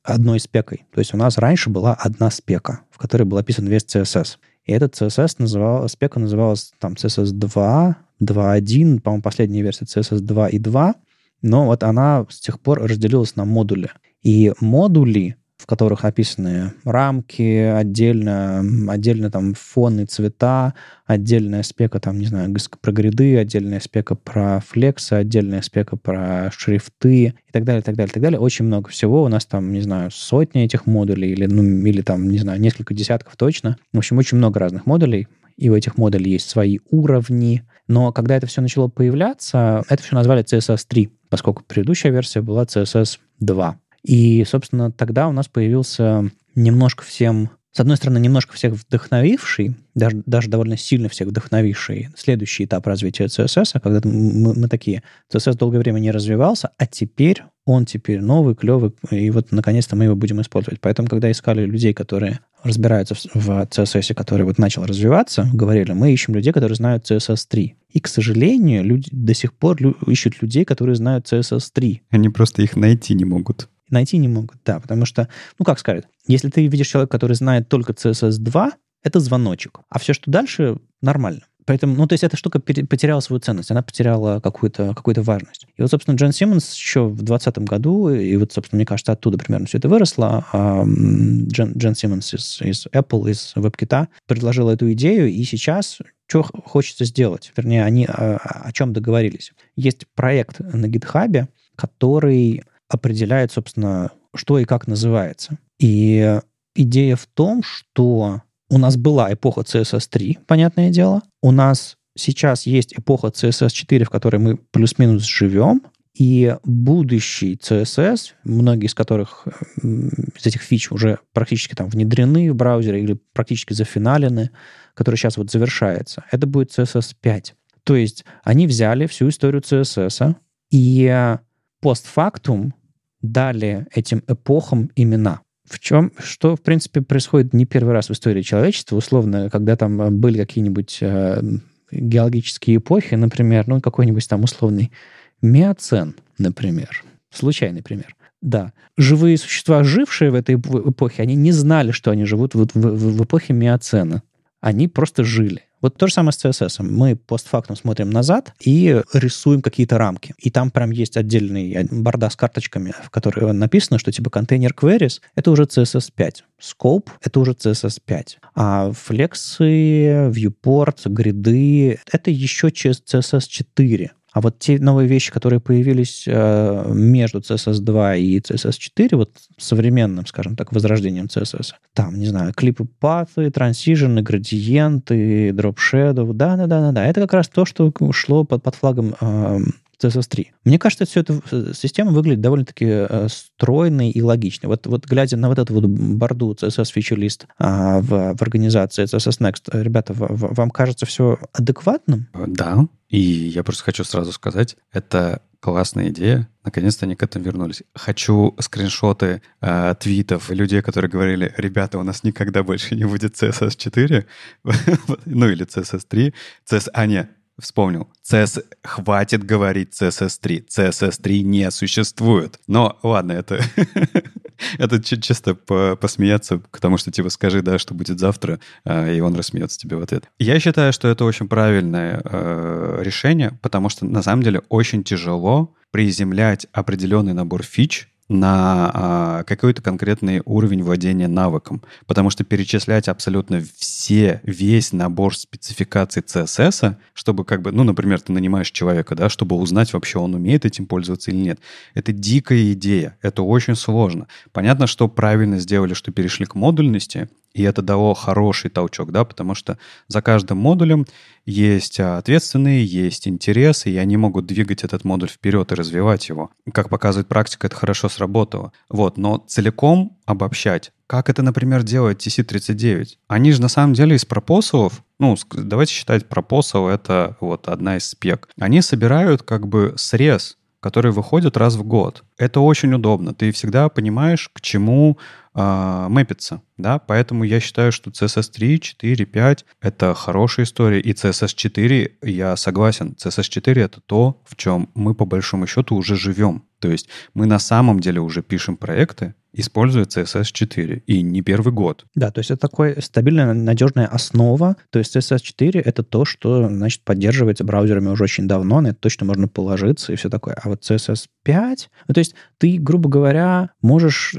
одной спекой. То есть у нас раньше была одна спека, в которой был описан весь CSS. И этот CSS называл, спека называлась там CSS 2, 2.1, по-моему, последняя версия CSS 2 и 2, но вот она с тех пор разделилась на модули. И модули в которых описаны рамки, отдельно, отдельно там фоны, цвета, отдельная спека там, не знаю, про гриды, отдельная спека про флексы, отдельная спека про шрифты и так далее, так далее, так далее. Очень много всего. У нас там, не знаю, сотни этих модулей или, ну, или там, не знаю, несколько десятков точно. В общем, очень много разных модулей, и у этих модулей есть свои уровни. Но когда это все начало появляться, это все назвали CSS 3, поскольку предыдущая версия была CSS 2. И, собственно, тогда у нас появился немножко всем с одной стороны, немножко всех вдохновивший, даже, даже довольно сильно всех вдохновивший следующий этап развития CSS, когда мы, мы такие, CSS долгое время не развивался, а теперь он теперь новый, клевый, и вот наконец-то мы его будем использовать. Поэтому, когда искали людей, которые разбираются в, в CSS, который вот начал развиваться, говорили, мы ищем людей, которые знают CSS 3. И, к сожалению, люди до сих пор ищут людей, которые знают CSS 3. Они просто их найти не могут найти не могут, да, потому что, ну, как сказать, если ты видишь человека, который знает только CSS 2, это звоночек, а все, что дальше, нормально. Поэтому, ну, то есть эта штука потеряла свою ценность, она потеряла какую-то какую важность. И вот, собственно, Джон Симмонс еще в 2020 году, и вот, собственно, мне кажется, оттуда примерно все это выросло, а Джон, Джон Симмонс из, из Apple, из WebKit предложил эту идею, и сейчас что хочется сделать? Вернее, они о, о чем договорились. Есть проект на GitHub, который определяет, собственно, что и как называется. И идея в том, что у нас была эпоха CSS 3, понятное дело. У нас сейчас есть эпоха CSS 4, в которой мы плюс-минус живем. И будущий CSS, многие из которых из этих фич уже практически там внедрены в браузере или практически зафиналены, который сейчас вот завершается, это будет CSS 5. То есть они взяли всю историю CSS и постфактум дали этим эпохам имена. В чем, что, в принципе, происходит не первый раз в истории человечества, условно, когда там э, были какие-нибудь э, геологические эпохи, например, ну, какой-нибудь там условный миоцен, например, случайный пример. Да, живые существа, жившие в этой эпохе, они не знали, что они живут в, в, в эпохе миоцена. Они просто жили. Вот то же самое с CSS. Мы постфактум смотрим назад и рисуем какие-то рамки. И там прям есть отдельный борда с карточками, в которой написано, что типа контейнер queries — это уже CSS 5. Scope — это уже CSS 5. А флексы, viewport, гриды — это еще CSS 4. А вот те новые вещи, которые появились э, между CSS 2 и CSS 4, вот современным, скажем так, возрождением CSS, там, не знаю, клипы паты, трансижены, градиенты, дроп shadow, да-да-да-да, это как раз то, что шло под, под флагом э, CSS 3. Мне кажется, все эта э, система выглядит довольно-таки э, стройной и логичной. Вот, вот глядя на вот эту вот борду CSS List а, в, в организации CSS Next, э, ребята, в, в, вам кажется все адекватным? Да, и я просто хочу сразу сказать, это классная идея. Наконец-то они к этому вернулись. Хочу скриншоты э, твитов людей, которые говорили, ребята, у нас никогда больше не будет CSS 4, ну или CSS 3. CS... А, нет, Вспомнил. CS... Хватит говорить CSS 3. CSS 3 не существует. Но ладно, это... это чисто посмеяться, потому что типа скажи, да, что будет завтра, а, и он рассмеется тебе в ответ. Я считаю, что это очень правильное э, решение, потому что на самом деле очень тяжело приземлять определенный набор фич на а, какой-то конкретный уровень владения навыком, потому что перечислять абсолютно все, весь набор спецификаций CSS, чтобы как бы, ну, например, ты нанимаешь человека, да, чтобы узнать вообще, он умеет этим пользоваться или нет. Это дикая идея, это очень сложно. Понятно, что правильно сделали, что перешли к модульности, и это дало хороший толчок, да, потому что за каждым модулем есть ответственные, есть интересы, и они могут двигать этот модуль вперед и развивать его. Как показывает практика, это хорошо сработало. Вот, но целиком обобщать, как это, например, делает TC39? Они же на самом деле из пропосовов, ну, давайте считать пропосов это вот одна из спек. Они собирают как бы срез который выходит раз в год. Это очень удобно. Ты всегда понимаешь, к чему э, мэпится. Да? Поэтому я считаю, что CSS 3, 4, 5 — это хорошая история. И CSS 4, я согласен, CSS 4 — это то, в чем мы по большому счету уже живем. То есть мы на самом деле уже пишем проекты, используя CSS 4, и не первый год. Да, то есть это такая стабильная, надежная основа. То есть CSS 4 — это то, что, значит, поддерживается браузерами уже очень давно, на это точно можно положиться и все такое. А вот CSS 5. Ну, то есть ты, грубо говоря, можешь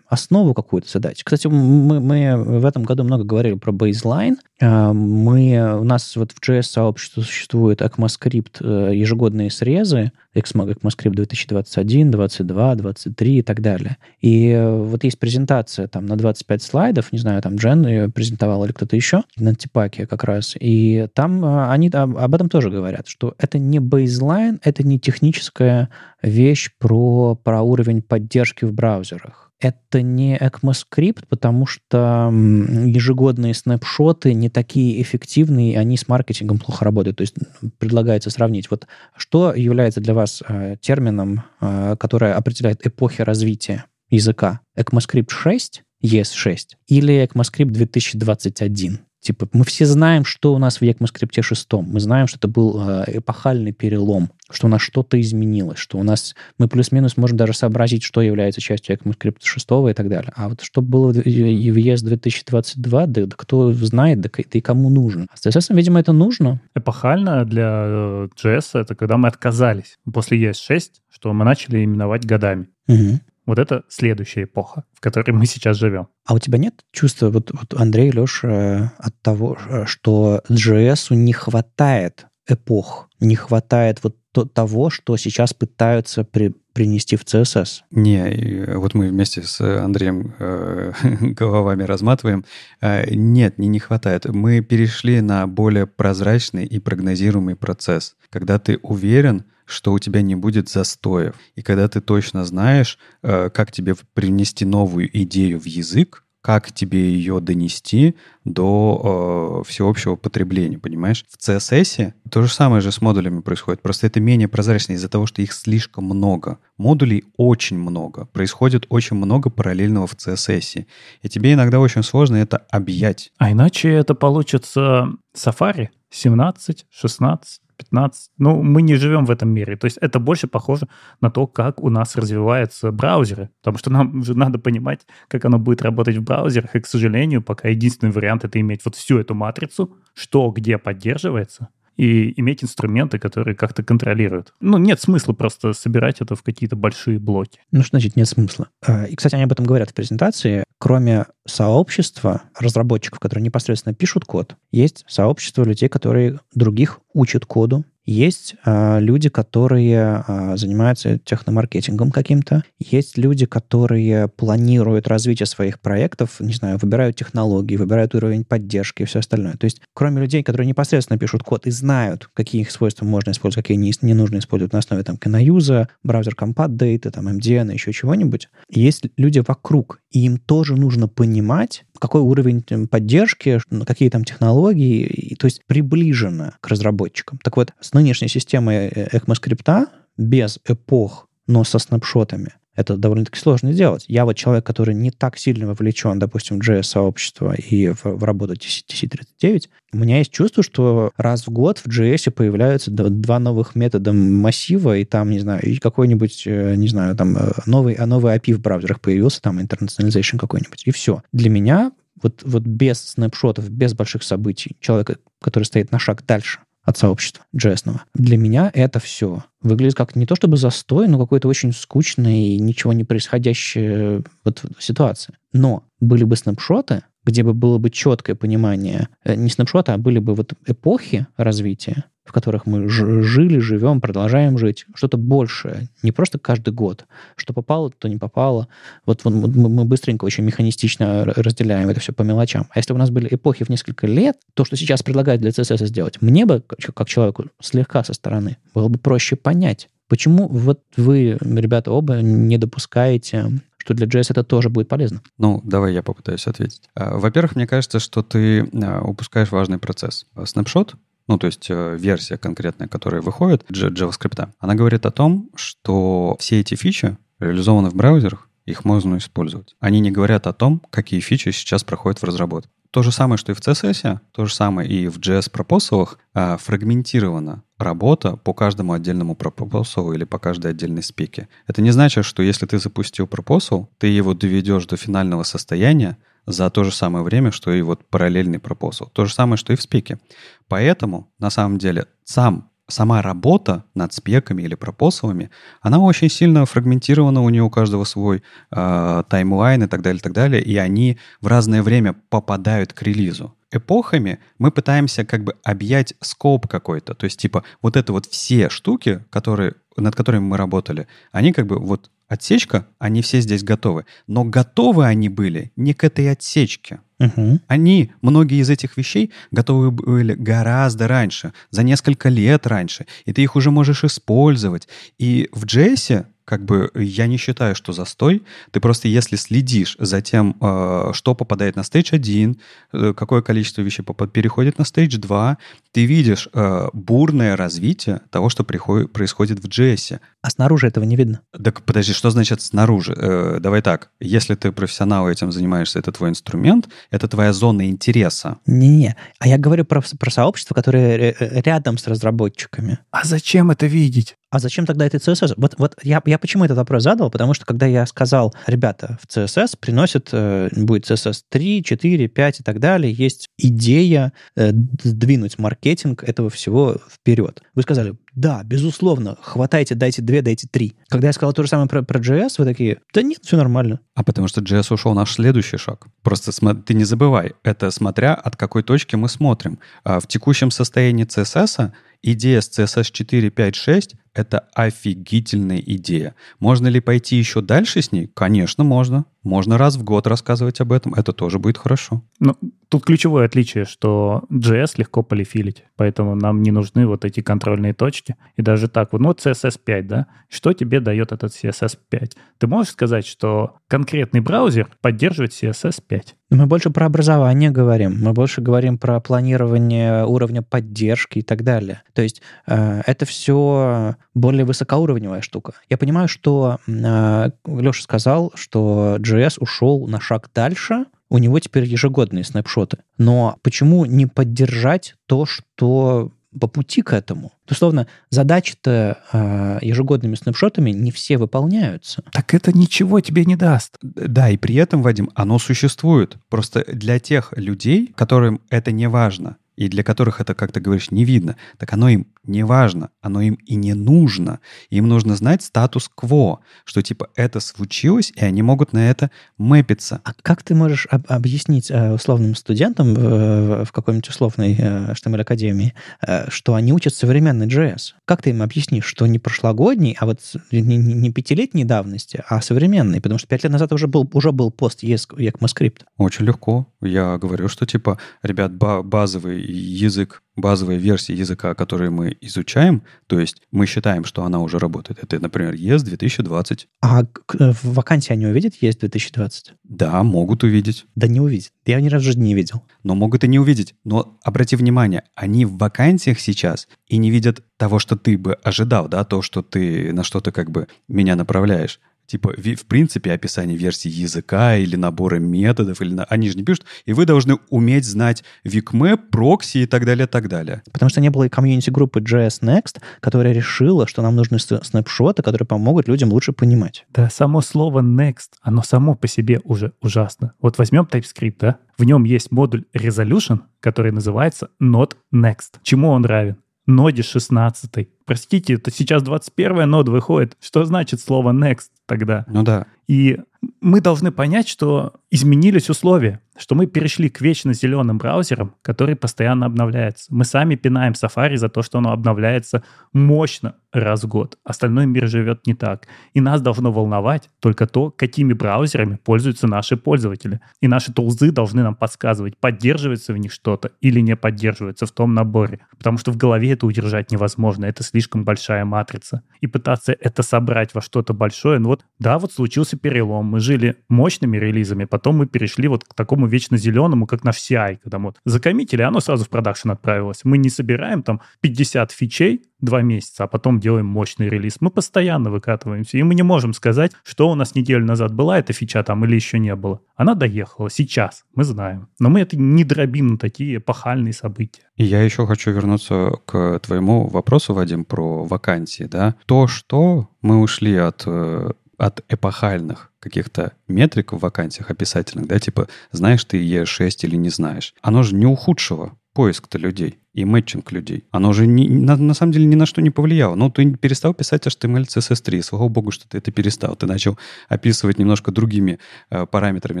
основу какую-то задать. Кстати, мы, мы в этом году много говорили про baseline. А, мы, у нас вот в JS-сообществе существует ECMAScript э, ежегодные срезы, ECMAScript 2021, 22, 23 и так далее. И э, вот есть презентация там на 25 слайдов, не знаю, там Джен ее презентовал или кто-то еще, на Типаке как раз, и там они об этом тоже говорят, что это не baseline, это не техническая вещь про, про уровень поддержки в браузерах. Это не ECMAScript, потому что ежегодные снапшоты не такие эффективные, они с маркетингом плохо работают. То есть предлагается сравнить. Вот что является для вас э, термином, э, который определяет эпохи развития языка? ECMAScript 6, ES6 или ECMAScript 2021? Типа, мы все знаем, что у нас в ECMAScript 6. Мы знаем, что это был э, эпохальный перелом, что у нас что-то изменилось, что у нас мы плюс-минус можем даже сообразить, что является частью ECMAScript 6 и так далее. А вот что было в ES 2022, да, да кто знает, да, да и кому нужно. А с CSS, видимо, это нужно. Эпохально для JS э, это когда мы отказались после ES 6, что мы начали именовать годами. Угу. Вот это следующая эпоха, в которой мы сейчас живем. А у тебя нет чувства, вот, вот Андрей, Леша, от того, что JS не хватает эпох, не хватает вот то, того, что сейчас пытаются при, принести в CSS? Не, вот мы вместе с Андреем э, головами разматываем. Э, нет, не, не хватает. Мы перешли на более прозрачный и прогнозируемый процесс, когда ты уверен, что у тебя не будет застоев. И когда ты точно знаешь, э, как тебе принести новую идею в язык, как тебе ее донести до э, всеобщего потребления, понимаешь? В CSS то же самое же с модулями происходит, просто это менее прозрачно из-за того, что их слишком много. Модулей очень много, происходит очень много параллельного в CSS, и тебе иногда очень сложно это объять. А иначе это получится Safari 17, 16, 15. Ну, мы не живем в этом мире. То есть это больше похоже на то, как у нас развиваются браузеры. Потому что нам же надо понимать, как оно будет работать в браузерах. И, к сожалению, пока единственный вариант — это иметь вот всю эту матрицу, что где поддерживается, и иметь инструменты, которые как-то контролируют. Ну, нет смысла просто собирать это в какие-то большие блоки. Ну, что значит нет смысла? А, и, кстати, они об этом говорят в презентации. Кроме сообщества разработчиков, которые непосредственно пишут код, есть сообщество людей, которые других учат коду, есть э, люди, которые э, занимаются техномаркетингом каким-то. Есть люди, которые планируют развитие своих проектов, не знаю, выбирают технологии, выбирают уровень поддержки и все остальное. То есть, кроме людей, которые непосредственно пишут код и знают, какие их свойства можно использовать, какие не, не нужно использовать на основе там Canаюза, браузер Compat Data, там MDN, еще чего-нибудь, есть люди вокруг, и им тоже нужно понимать, какой уровень поддержки, какие там технологии, и, то есть приближено к разработчикам. Так вот, с нынешней системой ECMAScript без эпох, но со снапшотами, это довольно-таки сложно сделать. Я вот человек, который не так сильно вовлечен, допустим, в JS-сообщество и в, в работу TC39, у меня есть чувство, что раз в год в JS появляются два новых метода массива, и там, не знаю, и какой-нибудь, э, не знаю, там э, новый, а новый API в браузерах появился, там internationalization какой-нибудь, и все. Для меня вот, вот без снапшотов, без больших событий, человека, который стоит на шаг дальше – от сообщества JS. Для меня это все выглядит как не то чтобы застой, но какой-то очень скучный и ничего не происходящая вот ситуация. Но были бы снапшоты, где бы было бы четкое понимание, э, не снапшоты, а были бы вот эпохи развития, в которых мы жили, живем, продолжаем жить, что-то большее, не просто каждый год, что попало, то не попало. Вот, вот мы быстренько очень механистично разделяем это все по мелочам. А если бы у нас были эпохи в несколько лет, то, что сейчас предлагают для CSS сделать, мне бы, как человеку слегка со стороны, было бы проще понять, почему вот вы, ребята, оба не допускаете что для JS это тоже будет полезно? Ну, давай я попытаюсь ответить. А, во-первых, мне кажется, что ты а, упускаешь важный процесс. Снапшот ну, то есть э, версия конкретная, которая выходит, JavaScript, она говорит о том, что все эти фичи реализованы в браузерах, их можно использовать. Они не говорят о том, какие фичи сейчас проходят в разработке. То же самое, что и в CSS, то же самое и в JS-пропосалах, а, фрагментирована работа по каждому отдельному пропосалу или по каждой отдельной спеке. Это не значит, что если ты запустил пропосал, ты его доведешь до финального состояния, за то же самое время, что и вот параллельный пропосал. То же самое, что и в спеке. Поэтому, на самом деле, сам сама работа над спеками или пропосовыми, она очень сильно фрагментирована, у нее у каждого свой э, таймлайн и так далее, и так далее, и они в разное время попадают к релизу. Эпохами мы пытаемся как бы объять скоп какой-то, то есть типа вот это вот все штуки, которые, над которыми мы работали, они как бы вот отсечка, они все здесь готовы. Но готовы они были не к этой отсечке. Угу. Они, многие из этих вещей готовы были гораздо раньше, за несколько лет раньше, и ты их уже можешь использовать. И в JS как бы я не считаю, что застой. Ты просто, если следишь за тем, э, что попадает на стейдж 1, э, какое количество вещей переходит на стейдж 2, ты видишь э, бурное развитие того, что происходит в JS. А снаружи этого не видно. Так подожди, что значит снаружи? Давай так, если ты профессионал этим занимаешься, это твой инструмент, это твоя зона интереса. Не-не, а я говорю про, про сообщество, которое рядом с разработчиками. А зачем это видеть? А зачем тогда это CSS? Вот, вот я, я почему этот вопрос задал? Потому что когда я сказал, ребята, в CSS приносит, э, будет CSS 3, 4, 5 и так далее, есть идея э, сдвинуть маркетинг этого всего вперед. Вы сказали, да, безусловно, хватайте, дайте две, дайте три. Когда я сказал то же самое про, про JS, вы такие, да нет, все нормально. А потому что JS ушел наш следующий шаг. Просто ты не забывай, это смотря от какой точки мы смотрим. А в текущем состоянии CSS идея с CSS 4, 5, 6 — это офигительная идея. Можно ли пойти еще дальше с ней? Конечно, можно. Можно раз в год рассказывать об этом. Это тоже будет хорошо. Ну, тут ключевое отличие, что JS легко полифилить, поэтому нам не нужны вот эти контрольные точки. И даже так, вот, ну, CSS 5, да? Что тебе дает этот CSS 5? Ты можешь сказать, что конкретный браузер поддерживает CSS 5? Мы больше про образование говорим, мы больше говорим про планирование уровня поддержки и так далее. То есть э, это все более высокоуровневая штука. Я понимаю, что э, Леша сказал, что JS ушел на шаг дальше, у него теперь ежегодные снапшоты. Но почему не поддержать то, что по пути к этому. Условно, задачи-то э, ежегодными снапшотами не все выполняются. Так это ничего тебе не даст. Да, и при этом, Вадим, оно существует. Просто для тех людей, которым это не важно, и для которых это, как ты говоришь, не видно, так оно им не важно, оно им и не нужно. Им нужно знать статус-кво, что типа это случилось, и они могут на это мэпиться. А как ты можешь об- объяснить э, условным студентам в, в какой-нибудь условной э, HTML-академии, э, что они учат современный JS? Как ты им объяснишь, что не прошлогодний, а вот не, не, не пятилетней давности, а современный? Потому что пять лет назад уже был, уже был пост ECMAScript. Очень легко. Я говорю, что типа, ребят, базовый язык, базовая версия языка, который мы изучаем, то есть мы считаем, что она уже работает. Это, например, ES 2020. А э, в вакансии они увидят ES 2020? Да, могут увидеть. Да не увидят. Я ни разу не видел. Но могут и не увидеть. Но обрати внимание, они в вакансиях сейчас и не видят того, что ты бы ожидал, да, то, что ты, на что ты как бы меня направляешь. Типа, в принципе, описание версии языка или набора методов, или на... они же не пишут, и вы должны уметь знать VicMap, прокси и так далее, так далее. Потому что не было комьюнити-группы JS Next, которая решила, что нам нужны снапшоты, которые помогут людям лучше понимать. Да, само слово Next, оно само по себе уже ужасно. Вот возьмем TypeScript, да? В нем есть модуль Resolution, который называется Not Next. Чему он равен? Ноде 16. Простите, это сейчас 21 нод выходит. Что значит слово next тогда? Ну да. И мы должны понять, что изменились условия, что мы перешли к вечно зеленым браузерам, которые постоянно обновляются. Мы сами пинаем Safari за то, что оно обновляется мощно раз в год. Остальной мир живет не так. И нас должно волновать только то, какими браузерами пользуются наши пользователи. И наши тулзы должны нам подсказывать, поддерживается в них что-то или не поддерживается в том наборе. Потому что в голове это удержать невозможно. Это слишком большая матрица. И пытаться это собрать во что-то большое, ну вот, да, вот случился перелом. Мы жили мощными релизами, потом мы перешли вот к такому вечно зеленому, как на CI, когда мы вот закоммитили, оно сразу в продакшн отправилось. Мы не собираем там 50 фичей, два месяца, а потом делаем мощный релиз. Мы постоянно выкатываемся, и мы не можем сказать, что у нас неделю назад была эта фича там или еще не было. Она доехала сейчас, мы знаем. Но мы это не дробим на такие эпохальные события. И я еще хочу вернуться к твоему вопросу, Вадим, про вакансии. Да? То, что мы ушли от э, от эпохальных каких-то метрик в вакансиях описательных, да, типа знаешь ты Е6 или не знаешь, оно же не у худшего поиск-то людей. и мэтчинг людей. Оно уже не, на, на самом деле ни на что не повлияло. Ну, ты перестал писать HTML, CSS3. Слава богу, что ты это перестал. Ты начал описывать немножко другими э, параметрами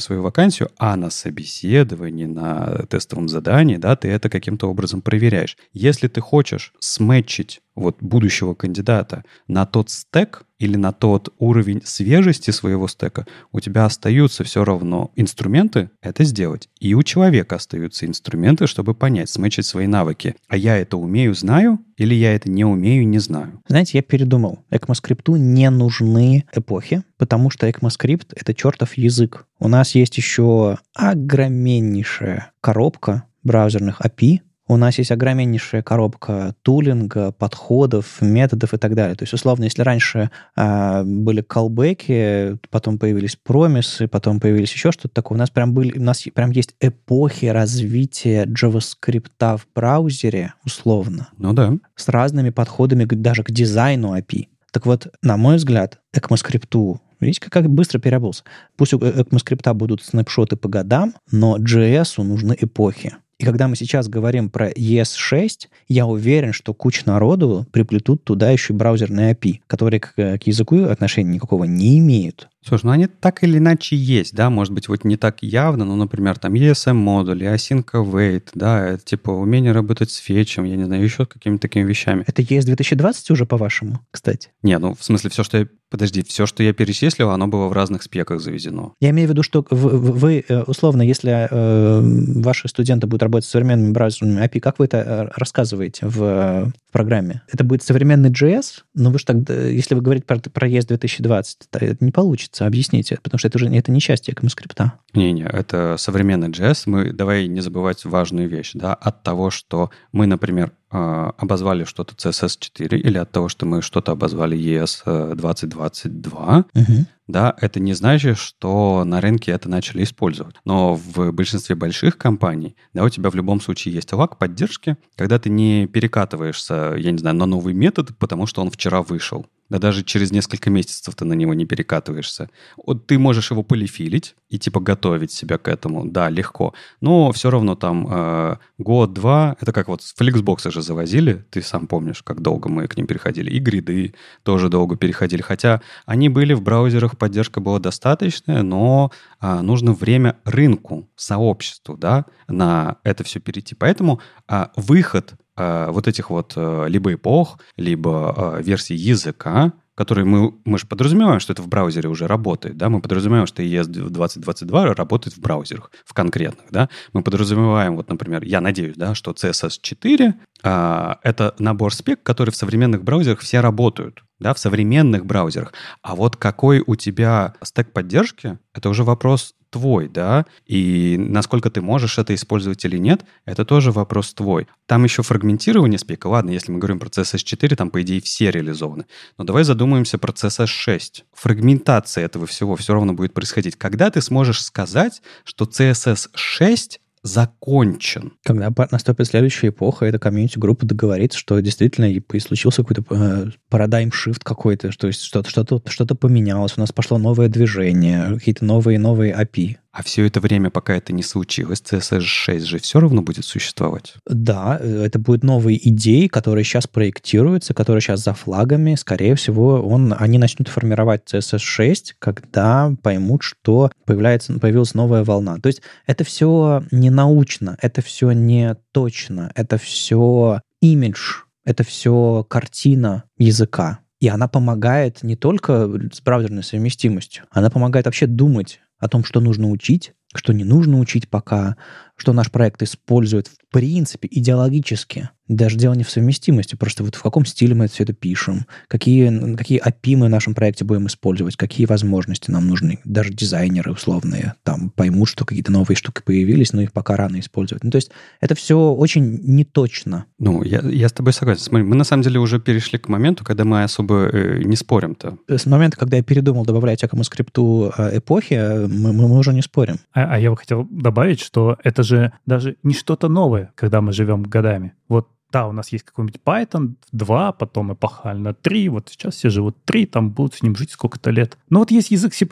свою вакансию, а на собеседовании, на тестовом задании, да, ты это каким-то образом проверяешь. Если ты хочешь сметчить вот будущего кандидата на тот стек или на тот уровень свежести своего стека, у тебя остаются все равно инструменты это сделать. И у человека остаются инструменты, чтобы понять, сметчить свои навыки. А я это умею, знаю, или я это не умею, не знаю. Знаете, я передумал. ECMAScript не нужны эпохи, потому что ECMAScript — это чертов язык. У нас есть еще огромнейшая коробка браузерных API, у нас есть огромнейшая коробка тулинга, подходов, методов и так далее. То есть, условно, если раньше э, были колбеки, потом появились промисы, потом появились еще что-то такое, у нас прям были, у нас прям есть эпохи развития JavaScript в браузере, условно. Ну да. С разными подходами даже к дизайну API. Так вот, на мой взгляд, ECMAScript Видите, как быстро переобулся. Пусть у ECMAScript будут снапшоты по годам, но JS нужны эпохи. И когда мы сейчас говорим про ES6, я уверен, что куча народу приплетут туда еще браузерные API, которые к, к языку отношения никакого не имеют. Слушай, ну они так или иначе есть, да, может быть, вот не так явно, но, например, там ESM-модуль, async await, да, это типа умение работать с фетчем, я не знаю, еще какими-то такими вещами. Это ES 2020 уже, по-вашему, кстати? Не, ну, в смысле, все, что я Подожди, все, что я перечислил, оно было в разных спеках заведено. Я имею в виду, что вы, э, условно, если э, ваши студенты будут работать с современными браузерными API, как вы это э, рассказываете в, в программе? Это будет современный JS, но вы же тогда, если вы говорите про, про ES 2020, то это не получится, объясните, потому что это уже это не часть ECMAScript. Не-не, это современный JS. Мы, давай не забывать важную вещь, да, от того, что мы, например, а, обозвали что-то CSS4 или от того, что мы что-то обозвали ES 2022, угу. да, это не значит, что на рынке это начали использовать. Но в большинстве больших компаний, да, у тебя в любом случае есть лак поддержки, когда ты не перекатываешься, я не знаю, на новый метод, потому что он вчера вышел да даже через несколько месяцев ты на него не перекатываешься. Вот ты можешь его полифилить и типа готовить себя к этому, да, легко. Но все равно там э, год-два, это как вот Flixbox же завозили, ты сам помнишь, как долго мы к ним переходили. И гриды тоже долго переходили. Хотя они были в браузерах, поддержка была достаточная, но э, нужно время рынку, сообществу, да, на это все перейти. Поэтому э, выход э, вот этих вот э, либо эпох, либо э, версий языка, которые мы, мы же подразумеваем, что это в браузере уже работает, да, мы подразумеваем, что ES 2022 работает в браузерах, в конкретных, да, мы подразумеваем, вот, например, я надеюсь, да, что CSS 4 а, это набор спек, которые в современных браузерах все работают, да, в современных браузерах, а вот какой у тебя стек поддержки, это уже вопрос твой, да, и насколько ты можешь это использовать или нет, это тоже вопрос твой. Там еще фрагментирование спека, ладно, если мы говорим про CSS4, там, по идее, все реализованы. Но давай задумаемся про CSS6. Фрагментация этого всего все равно будет происходить. Когда ты сможешь сказать, что CSS6 закончен. Когда наступит следующая эпоха, эта комьюнити-группа договорится, что действительно и случился какой-то э, парадайм shift какой-то, то есть что-то что что поменялось, у нас пошло новое движение, какие-то новые-новые API. А все это время, пока это не случилось, CSS6 же все равно будет существовать? Да, это будут новые идеи, которые сейчас проектируются, которые сейчас за флагами. Скорее всего, он, они начнут формировать CSS6, когда поймут, что появляется, появилась новая волна. То есть это все не научно, это все не точно, это все имидж, это все картина языка. И она помогает не только с браузерной совместимостью, она помогает вообще думать о том, что нужно учить, что не нужно учить пока, что наш проект использует в принципе идеологически. Даже дело не в совместимости, просто вот в каком стиле мы это все это пишем, какие, какие API мы в нашем проекте будем использовать, какие возможности нам нужны. Даже дизайнеры условные там поймут, что какие-то новые штуки появились, но их пока рано использовать. Ну, то есть это все очень неточно. Ну, я, я с тобой согласен. Смотри, мы на самом деле уже перешли к моменту, когда мы особо э, не спорим-то. С момента, когда я передумал добавлять этому скрипту э, эпохи, э, мы, мы, мы уже не спорим. А, а я бы хотел добавить, что это же даже не что-то новое, когда мы живем годами. Вот да, у нас есть какой-нибудь Python 2, потом эпохально 3, вот сейчас все живут 3, там будут с ним жить сколько-то лет. Но вот есть язык C++,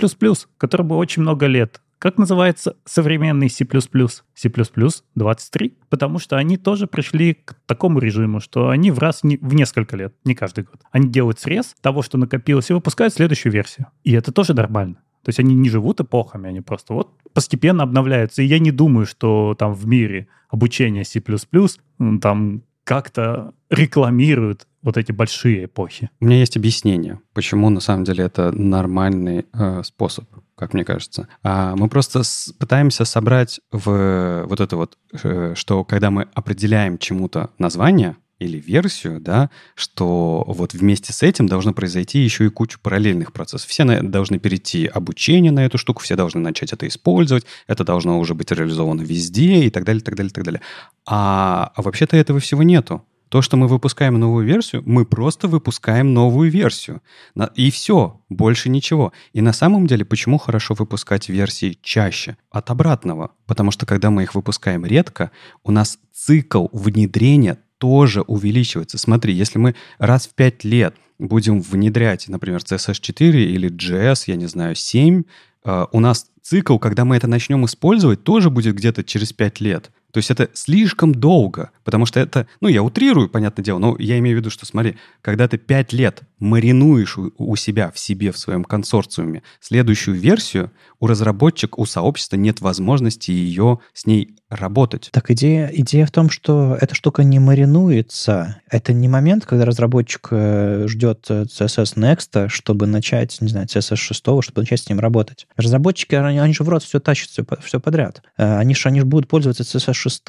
которому очень много лет, как называется современный C++? C++ 23, потому что они тоже пришли к такому режиму, что они в раз не, в несколько лет, не каждый год. Они делают срез того, что накопилось, и выпускают следующую версию. И это тоже нормально. То есть они не живут эпохами, они просто вот постепенно обновляются. И я не думаю, что там в мире обучение C++ там как-то рекламируют вот эти большие эпохи. У меня есть объяснение, почему на самом деле это нормальный э, способ, как мне кажется. А мы просто с, пытаемся собрать в вот это вот, э, что когда мы определяем чему-то название, или версию, да, что вот вместе с этим должно произойти еще и куча параллельных процессов. Все на, должны перейти обучение на эту штуку, все должны начать это использовать, это должно уже быть реализовано везде и так далее, так далее, так далее. А, а вообще-то этого всего нету. То, что мы выпускаем новую версию, мы просто выпускаем новую версию. И все, больше ничего. И на самом деле, почему хорошо выпускать версии чаще? От обратного. Потому что когда мы их выпускаем редко, у нас цикл внедрения тоже увеличивается. Смотри, если мы раз в 5 лет будем внедрять, например, CSS4 или JS, я не знаю, 7, э, у нас цикл, когда мы это начнем использовать, тоже будет где-то через 5 лет. То есть это слишком долго, потому что это, ну, я утрирую, понятное дело, но я имею в виду, что, смотри, когда ты 5 лет маринуешь у, себя, в себе, в своем консорциуме следующую версию, у разработчика, у сообщества нет возможности ее с ней работать. Так идея, идея в том, что эта штука не маринуется. Это не момент, когда разработчик э, ждет э, CSS Next, чтобы начать, не знаю, CSS 6, чтобы начать с ним работать. Разработчики, они, они же в рот все тащат, все, все подряд. Э, они же они ж будут пользоваться CSS 6,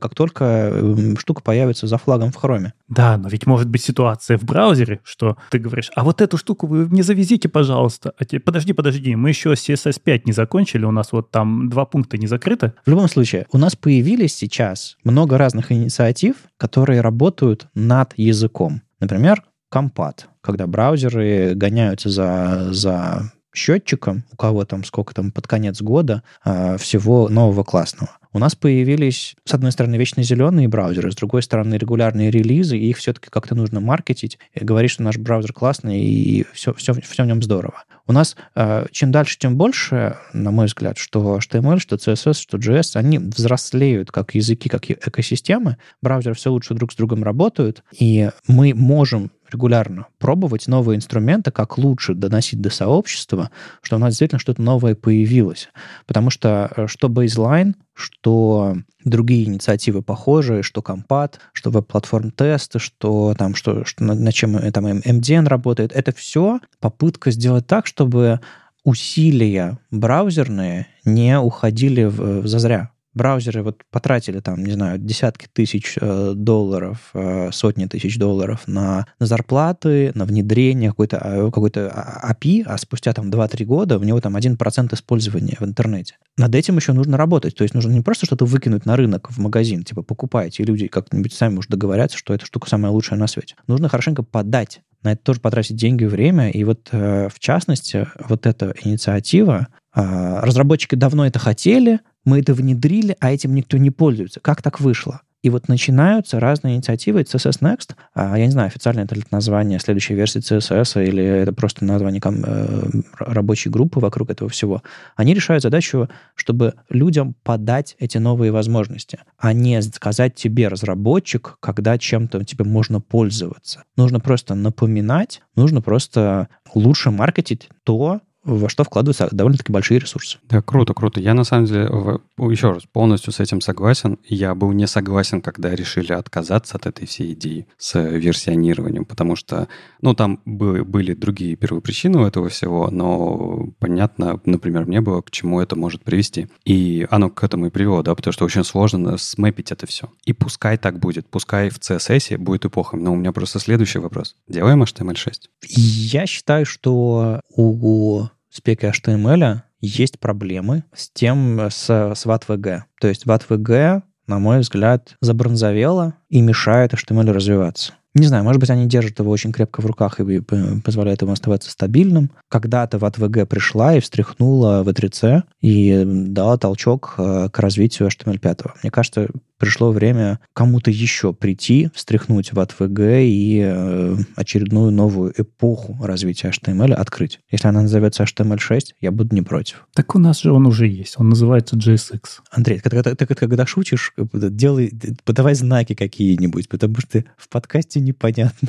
как только штука появится за флагом в хроме. Да, но ведь может быть ситуация в браузере, что ты говоришь, а вот эту штуку вы мне завезите, пожалуйста. А тебе, подожди, подожди, мы еще CSS 5 не закончили, у нас вот там два пункта не закрыты. В любом случае, у нас появились сейчас много разных инициатив, которые работают над языком. Например, компат, когда браузеры гоняются за, за счетчиком, у кого там сколько там под конец года э, всего нового классного. У нас появились, с одной стороны, вечно зеленые браузеры, с другой стороны, регулярные релизы, и их все-таки как-то нужно маркетить, и говорить, что наш браузер классный, и все, все, все в нем здорово. У нас э, чем дальше, тем больше, на мой взгляд, что HTML, что CSS, что JS, они взрослеют как языки, как экосистемы, браузеры все лучше друг с другом работают, и мы можем регулярно пробовать новые инструменты, как лучше доносить до сообщества, что у нас действительно что-то новое появилось. Потому что э, что baseline, что другие инициативы похожие, что компат, что веб-платформ тесты, что там, что, что на, на чем там MDN работает, это все попытка сделать так, чтобы усилия браузерные не уходили в, в зазря браузеры вот потратили там, не знаю, десятки тысяч э, долларов, э, сотни тысяч долларов на, на зарплаты, на внедрение какой-то э, какой API, а спустя там 2-3 года у него там 1% использования в интернете. Над этим еще нужно работать. То есть нужно не просто что-то выкинуть на рынок, в магазин, типа покупайте, и люди как-нибудь сами уже договорятся, что эта штука самая лучшая на свете. Нужно хорошенько подать на это тоже потратить деньги и время. И вот э, в частности, вот эта инициатива, э, разработчики давно это хотели, мы это внедрили, а этим никто не пользуется. Как так вышло? И вот начинаются разные инициативы. CSS Next, а, я не знаю, официально это ли название следующей версии CSS, или это просто название э, рабочей группы вокруг этого всего. Они решают задачу, чтобы людям подать эти новые возможности, а не сказать тебе, разработчик, когда чем-то тебе можно пользоваться. Нужно просто напоминать, нужно просто лучше маркетить то, во что вкладываются довольно-таки большие ресурсы. Да, круто, круто. Я на самом деле, еще раз, полностью с этим согласен. Я был не согласен, когда решили отказаться от этой всей идеи с версионированием, потому что, ну, там были другие первопричины у этого всего, но понятно, например, мне было, к чему это может привести. И оно к этому и привело, да, потому что очень сложно смэпить это все. И пускай так будет, пускай в CSS будет эпоха. Но у меня просто следующий вопрос. Делаем HTML6? Я считаю, что у спеке HTML есть проблемы с тем, с, с WAT-VG. То есть WAT-VG, на мой взгляд, забронзовело и мешает HTML развиваться. Не знаю, может быть, они держат его очень крепко в руках и позволяют ему оставаться стабильным. Когда-то WAT-VG пришла и встряхнула V3C и дала толчок э, к развитию HTML5. Мне кажется, пришло время кому-то еще прийти, встряхнуть в ATVG и э, очередную новую эпоху развития HTML открыть. Если она назовется HTML6, я буду не против. Так у нас же он уже есть. Он называется JSX. Андрей, ты, ты, ты, ты когда шутишь, делай, подавай знаки какие-нибудь, потому что в подкасте непонятно.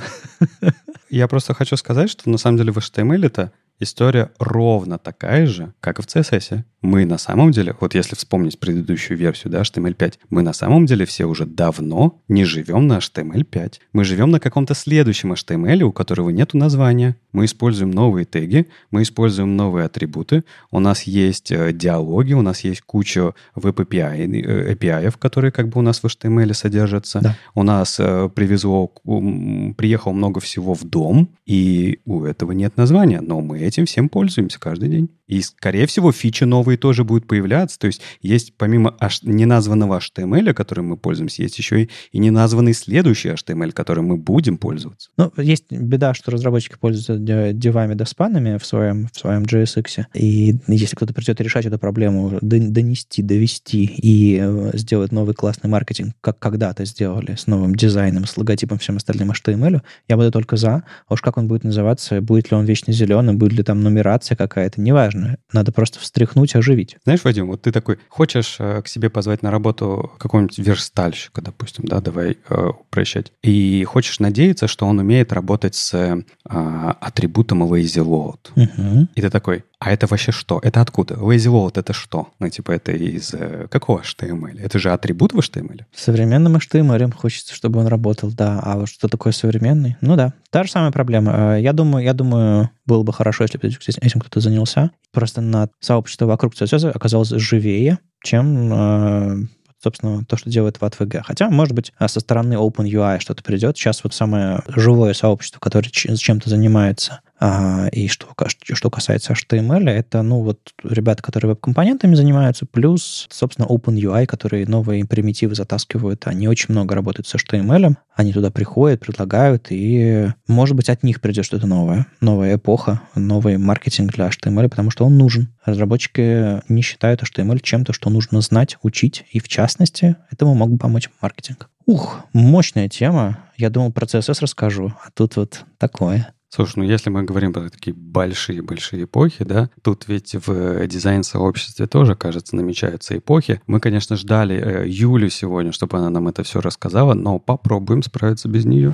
Я просто хочу сказать, что на самом деле в HTML это история ровно такая же, как и в CSS. Мы на самом деле, вот если вспомнить предыдущую версию, да, HTML5, мы на самом деле все уже давно не живем на HTML5. Мы живем на каком-то следующем HTML, у которого нет названия. Мы используем новые теги, мы используем новые атрибуты, у нас есть э, диалоги, у нас есть куча веб-API, э, API, которые как бы у нас в HTML содержатся. Да. У нас э, привезло, приехало много всего в дом, и у этого нет названия, но мы этим всем пользуемся каждый день. И, скорее всего, фичи новые тоже будут появляться. То есть есть помимо неназванного HTML, которым мы пользуемся, есть еще и, и неназванный следующий HTML, которым мы будем пользоваться. Ну, есть беда, что разработчики пользуются девами доспанами в своем, в своем JSX. И если кто-то придет решать эту проблему, донести, довести и э, сделать новый классный маркетинг, как когда-то сделали, с новым дизайном, с логотипом, всем остальным HTML, я буду только за. А уж как он будет называться, будет ли он вечно зеленый, будет ли там нумерация какая-то, неважно важно. Надо просто встряхнуть, оживить. Знаешь, Вадим, вот ты такой, хочешь э, к себе позвать на работу какого-нибудь верстальщика, допустим, да, давай э, упрощать, и хочешь надеяться, что он умеет работать с э, атрибутом lazy load. Угу. И ты такой, а это вообще что? Это откуда? Lazy load это что? Ну, типа, это из э, какого HTML? Это же атрибут в HTML? Современным HTML хочется, чтобы он работал, да. А вот что такое современный? Ну да, та же самая проблема. Э, я думаю, я думаю, было бы хорошо, если бы этим кто-то занялся. Просто на сообщество вокруг CSS оказалось живее, чем э, собственно, то, что делает WATVG. Хотя, может быть, со стороны OpenUI что-то придет. Сейчас вот самое живое сообщество, которое чем-то занимается, а, и что, что касается HTML, это, ну, вот ребята, которые веб-компонентами занимаются, плюс, собственно, OpenUI, которые новые примитивы затаскивают, они очень много работают с HTML, они туда приходят, предлагают, и, может быть, от них придет что-то новое, новая эпоха, новый маркетинг для HTML, потому что он нужен. Разработчики не считают HTML чем-то, что нужно знать, учить, и, в частности, этому мог бы помочь маркетинг. Ух, мощная тема. Я думал, про CSS расскажу, а тут вот такое. Слушай, ну если мы говорим про такие большие-большие эпохи, да, тут ведь в дизайн-сообществе тоже, кажется, намечаются эпохи. Мы, конечно, ждали э, Юлю сегодня, чтобы она нам это все рассказала, но попробуем справиться без нее.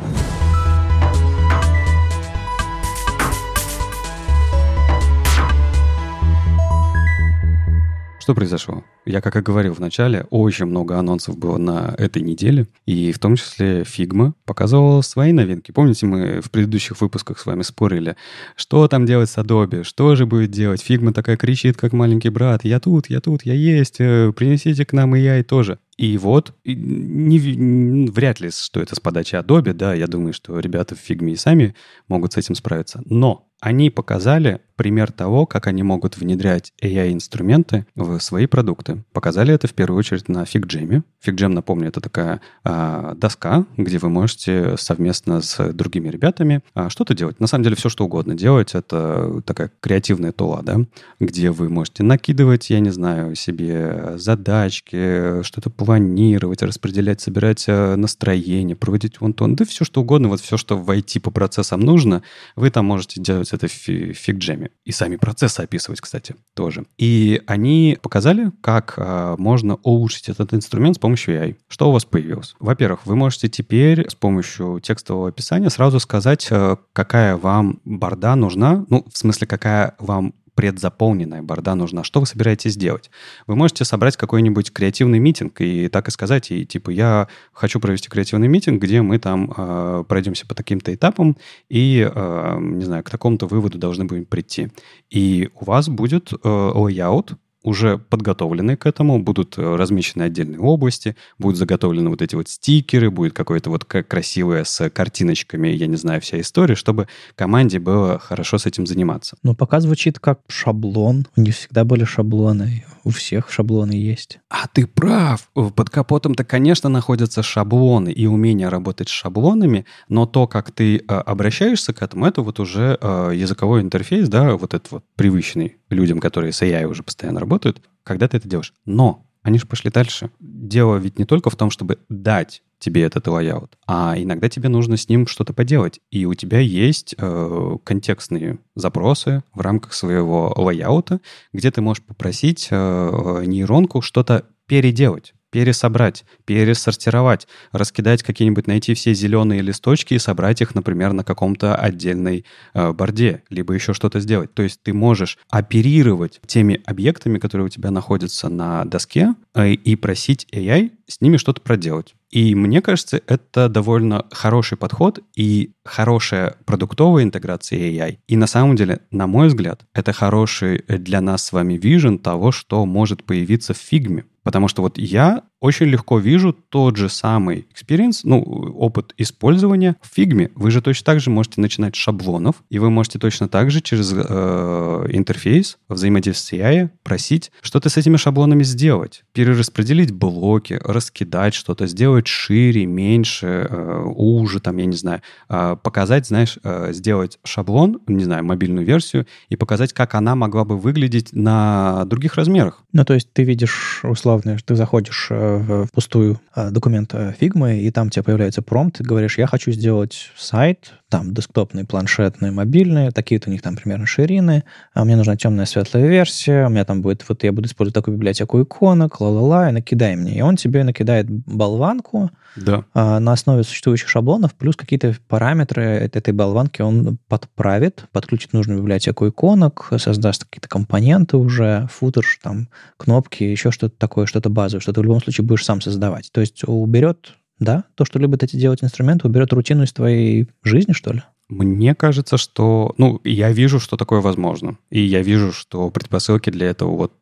Что произошло? Я, как и говорил в начале, очень много анонсов было на этой неделе, и в том числе Figma показывала свои новинки. Помните, мы в предыдущих выпусках с вами спорили, что там делать с Adobe, что же будет делать? Figma такая кричит, как маленький брат, я тут, я тут, я есть, э, принесите к нам и я и тоже. И вот, не, не, вряд ли, что это с подачи Adobe, да, я думаю, что ребята в Figma и сами могут с этим справиться. Но они показали пример того, как они могут внедрять AI-инструменты в свои продукты. Показали это в первую очередь на FigJam. FigJam, напомню, это такая а, доска, где вы можете совместно с другими ребятами а, что-то делать. На самом деле все, что угодно делать. Это такая креативная тула, да, где вы можете накидывать, я не знаю, себе задачки, что-то планировать, распределять, собирать а, настроение, проводить вон тон, да все, что угодно, вот все, что в IT по процессам нужно, вы там можете делать это в фигджеме. И сами процессы описывать, кстати, тоже. И они показали, как а, можно улучшить этот инструмент с помощью AI. Что у вас появилось? Во-первых, вы можете теперь с помощью текстового описания сразу сказать, а, какая вам борда нужна, ну, в смысле, какая вам предзаполненная борда нужна. Что вы собираетесь делать? Вы можете собрать какой-нибудь креативный митинг и так и сказать, и типа, я хочу провести креативный митинг, где мы там э, пройдемся по таким-то этапам и, э, не знаю, к такому-то выводу должны будем прийти. И у вас будет э, layout, уже подготовлены к этому, будут э, размещены отдельные области, будут заготовлены вот эти вот стикеры, будет какое-то вот красивое с картиночками, я не знаю, вся история, чтобы команде было хорошо с этим заниматься. Но пока звучит как шаблон. У них всегда были шаблоны. У всех шаблоны есть. А ты прав. Под капотом-то, конечно, находятся шаблоны и умение работать с шаблонами, но то, как ты э, обращаешься к этому, это вот уже э, языковой интерфейс, да, вот этот вот привычный людям, которые с AI уже постоянно работают, когда ты это делаешь. Но они же пошли дальше. Дело ведь не только в том, чтобы дать тебе этот layout, а иногда тебе нужно с ним что-то поделать. И у тебя есть э, контекстные запросы в рамках своего layout а, где ты можешь попросить э, нейронку что-то переделать пересобрать, пересортировать, раскидать какие-нибудь, найти все зеленые листочки и собрать их, например, на каком-то отдельной э, board е, либо еще что-то сделать. То есть ты можешь оперировать теми объектами, которые у тебя находятся на доске, э, и просить AI с ними что-то проделать. И мне кажется, это довольно хороший подход и хорошая продуктовая интеграция AI. И на самом деле, на мой взгляд, это хороший для нас с вами vision того, что может появиться в фигме. Потому что вот я очень легко вижу тот же самый experience, ну, опыт использования в фигме. Вы же точно так же можете начинать с шаблонов, и вы можете точно так же через э, интерфейс взаимодействия AI просить что-то с этими шаблонами сделать. Перераспределить блоки, раскидать что-то, сделать шире, меньше, э, уже, там, я не знаю, э, показать, знаешь, э, сделать шаблон, не знаю, мобильную версию, и показать, как она могла бы выглядеть на других размерах. Ну, то есть ты видишь, условно, ты заходишь э, в пустую а, документ Figma, и там тебе появляется промпт, ты говоришь, я хочу сделать сайт, там десктопный, планшетный, мобильный, такие-то у них там примерно ширины, а мне нужна темная светлая версия, у меня там будет, вот я буду использовать такую библиотеку иконок, ла-ла-ла, и накидай мне. И он тебе накидает болванку да. а, на основе существующих шаблонов, плюс какие-то параметры этой болванки он подправит, подключит нужную библиотеку иконок, создаст какие-то компоненты уже, футер, там, кнопки, еще что-то такое, что-то базовое, что ты в любом случае будешь сам создавать. То есть уберет, да, то, что любят эти делать инструменты, уберет рутину из твоей жизни, что ли? Мне кажется, что... Ну, я вижу, что такое возможно. И я вижу, что предпосылки для этого вот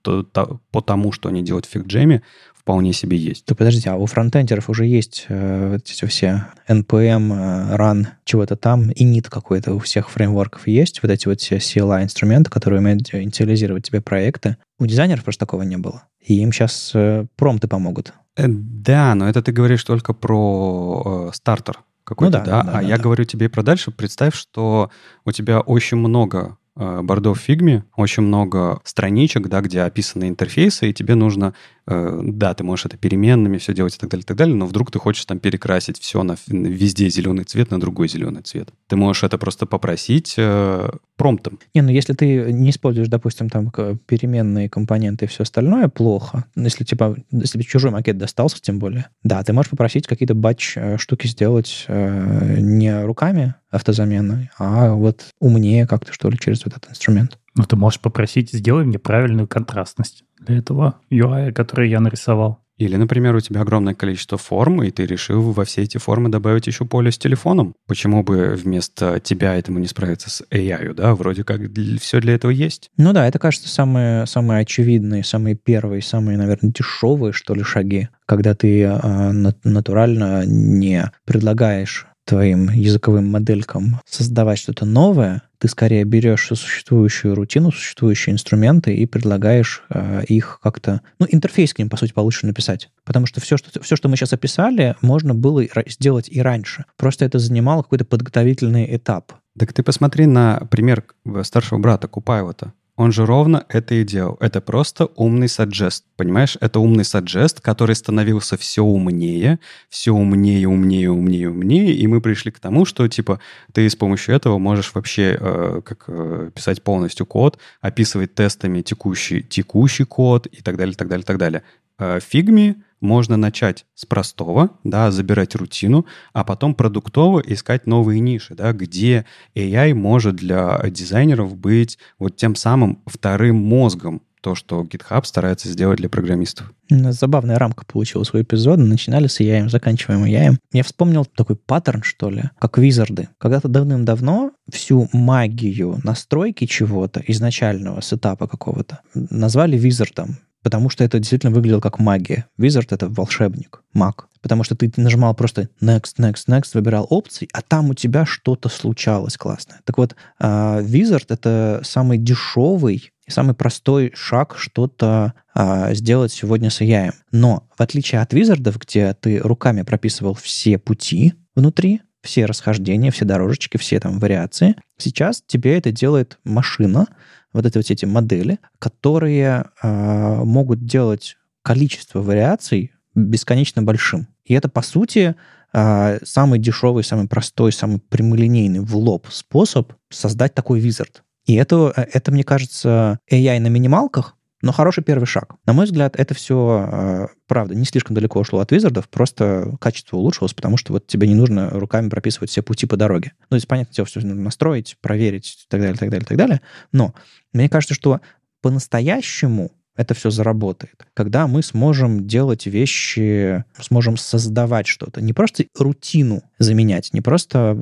по тому, что они делают в FigJam, вполне себе есть. То подождите, а у фронтендеров уже есть э, вот эти все NPM, э, Run, чего-то там, и init какой-то у всех фреймворков есть, вот эти вот все CLI-инструменты, которые умеют инициализировать тебе проекты. У дизайнеров просто такого не было. И им сейчас э, промты помогут. Э, да, но это ты говоришь только про э, стартер какой-то, ну, да, да? да? А да, я да. говорю тебе про дальше. Представь, что у тебя очень много бордов в фигме, очень много страничек, да, где описаны интерфейсы, и тебе нужно Э, да, ты можешь это переменными все делать и так далее, и так далее, но вдруг ты хочешь там перекрасить все на везде зеленый цвет на другой зеленый цвет. Ты можешь это просто попросить э, промптом. Не, ну если ты не используешь, допустим, там переменные компоненты и все остальное, плохо. Ну, если типа, если чужой макет достался, тем более, да, ты можешь попросить какие-то батч э, штуки сделать э, не руками автозамены, а вот умнее как-то, что ли, через вот этот инструмент. Ну, ты можешь попросить, сделай мне правильную контрастность для этого UI, который я нарисовал. Или, например, у тебя огромное количество форм, и ты решил во все эти формы добавить еще поле с телефоном. Почему бы вместо тебя этому не справиться с AI, да? Вроде как все для этого есть. Ну да, это, кажется, самые, самые очевидные, самые первые, самые, наверное, дешевые, что ли, шаги, когда ты э, натурально не предлагаешь твоим языковым моделькам создавать что-то новое, ты скорее берешь существующую рутину, существующие инструменты и предлагаешь э, их как-то... Ну, интерфейс к ним, по сути, получше написать. Потому что все, что, все, что мы сейчас описали, можно было сделать и раньше. Просто это занимало какой-то подготовительный этап. Так ты посмотри на пример старшего брата Купайлота. Он же ровно это и делал. Это просто умный саджест. Понимаешь, это умный саджест, который становился все умнее, все умнее, умнее, умнее, умнее. И мы пришли к тому, что типа ты с помощью этого можешь вообще э, как э, писать полностью код, описывать тестами текущий, текущий код и так далее, так далее, так далее. Э, фигме можно начать с простого, да, забирать рутину, а потом продуктово искать новые ниши, да, где AI может для дизайнеров быть вот тем самым вторым мозгом, то, что GitHub старается сделать для программистов. Забавная рамка получилась у эпизода. Начинали с AI, заканчиваем AI. Я вспомнил такой паттерн, что ли, как визарды. Когда-то давным-давно всю магию настройки чего-то, изначального сетапа какого-то, назвали визардом потому что это действительно выглядело как магия. Wizard — это волшебник, маг. Потому что ты нажимал просто next, next, next, выбирал опции, а там у тебя что-то случалось классное. Так вот, uh, Wizard — это самый дешевый самый простой шаг что-то uh, сделать сегодня с AI. Но в отличие от Wizard, где ты руками прописывал все пути внутри, все расхождения, все дорожечки, все там вариации, сейчас тебе это делает машина, вот эти вот эти модели, которые э, могут делать количество вариаций бесконечно большим. И это, по сути, а, самый дешевый, самый простой, самый прямолинейный в лоб способ создать такой визард. И это, это, мне кажется, AI на минималках, но хороший первый шаг. На мой взгляд, это все, а, правда, не слишком далеко ушло от визардов, просто качество улучшилось, потому что вот тебе не нужно руками прописывать все пути по дороге. Ну, здесь, понятно, дело, все нужно настроить, проверить и так далее, так далее, так далее. Но мне кажется, что по-настоящему это все заработает. Когда мы сможем делать вещи, сможем создавать что-то. Не просто рутину заменять, не просто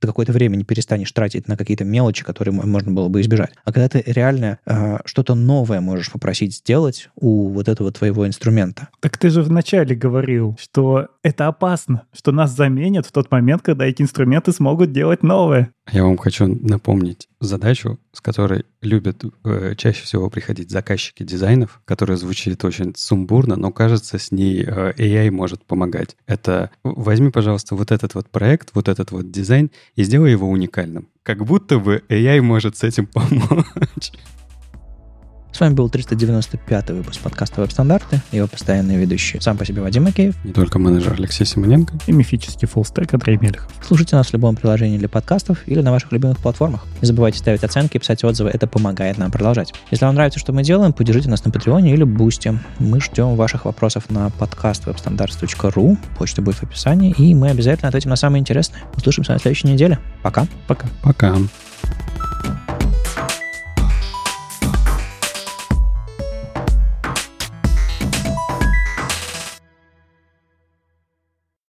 ты какое-то время не перестанешь тратить на какие-то мелочи, которые можно было бы избежать, а когда ты реально э, что-то новое можешь попросить сделать у вот этого твоего инструмента. Так ты же вначале говорил, что это опасно, что нас заменят в тот момент, когда эти инструменты смогут делать новое. Я вам хочу напомнить задачу, с которой любят э, чаще всего приходить заказчики дизайнов, которая звучит очень сумбурно, но кажется, с ней э, AI может помогать. Это возьми, пожалуйста, вот этот вот проект, вот этот вот дизайн и сделай его уникальным. Как будто бы AI может с этим помочь. С вами был 395 выпуск подкаста «Веб-стандарты». Его постоянные ведущие. Сам по себе Вадим Макеев. Не только менеджер Алексей Симоненко. И мифический фуллстек Андрей Мельхов. Слушайте нас в любом приложении для подкастов или на ваших любимых платформах. Не забывайте ставить оценки и писать отзывы. Это помогает нам продолжать. Если вам нравится, что мы делаем, поддержите нас на Патреоне или Бусте. Мы ждем ваших вопросов на подкаст webstandards.ru. Почта будет в описании. И мы обязательно ответим на самые интересные. Услышимся на следующей неделе. Пока. Пока. Пока.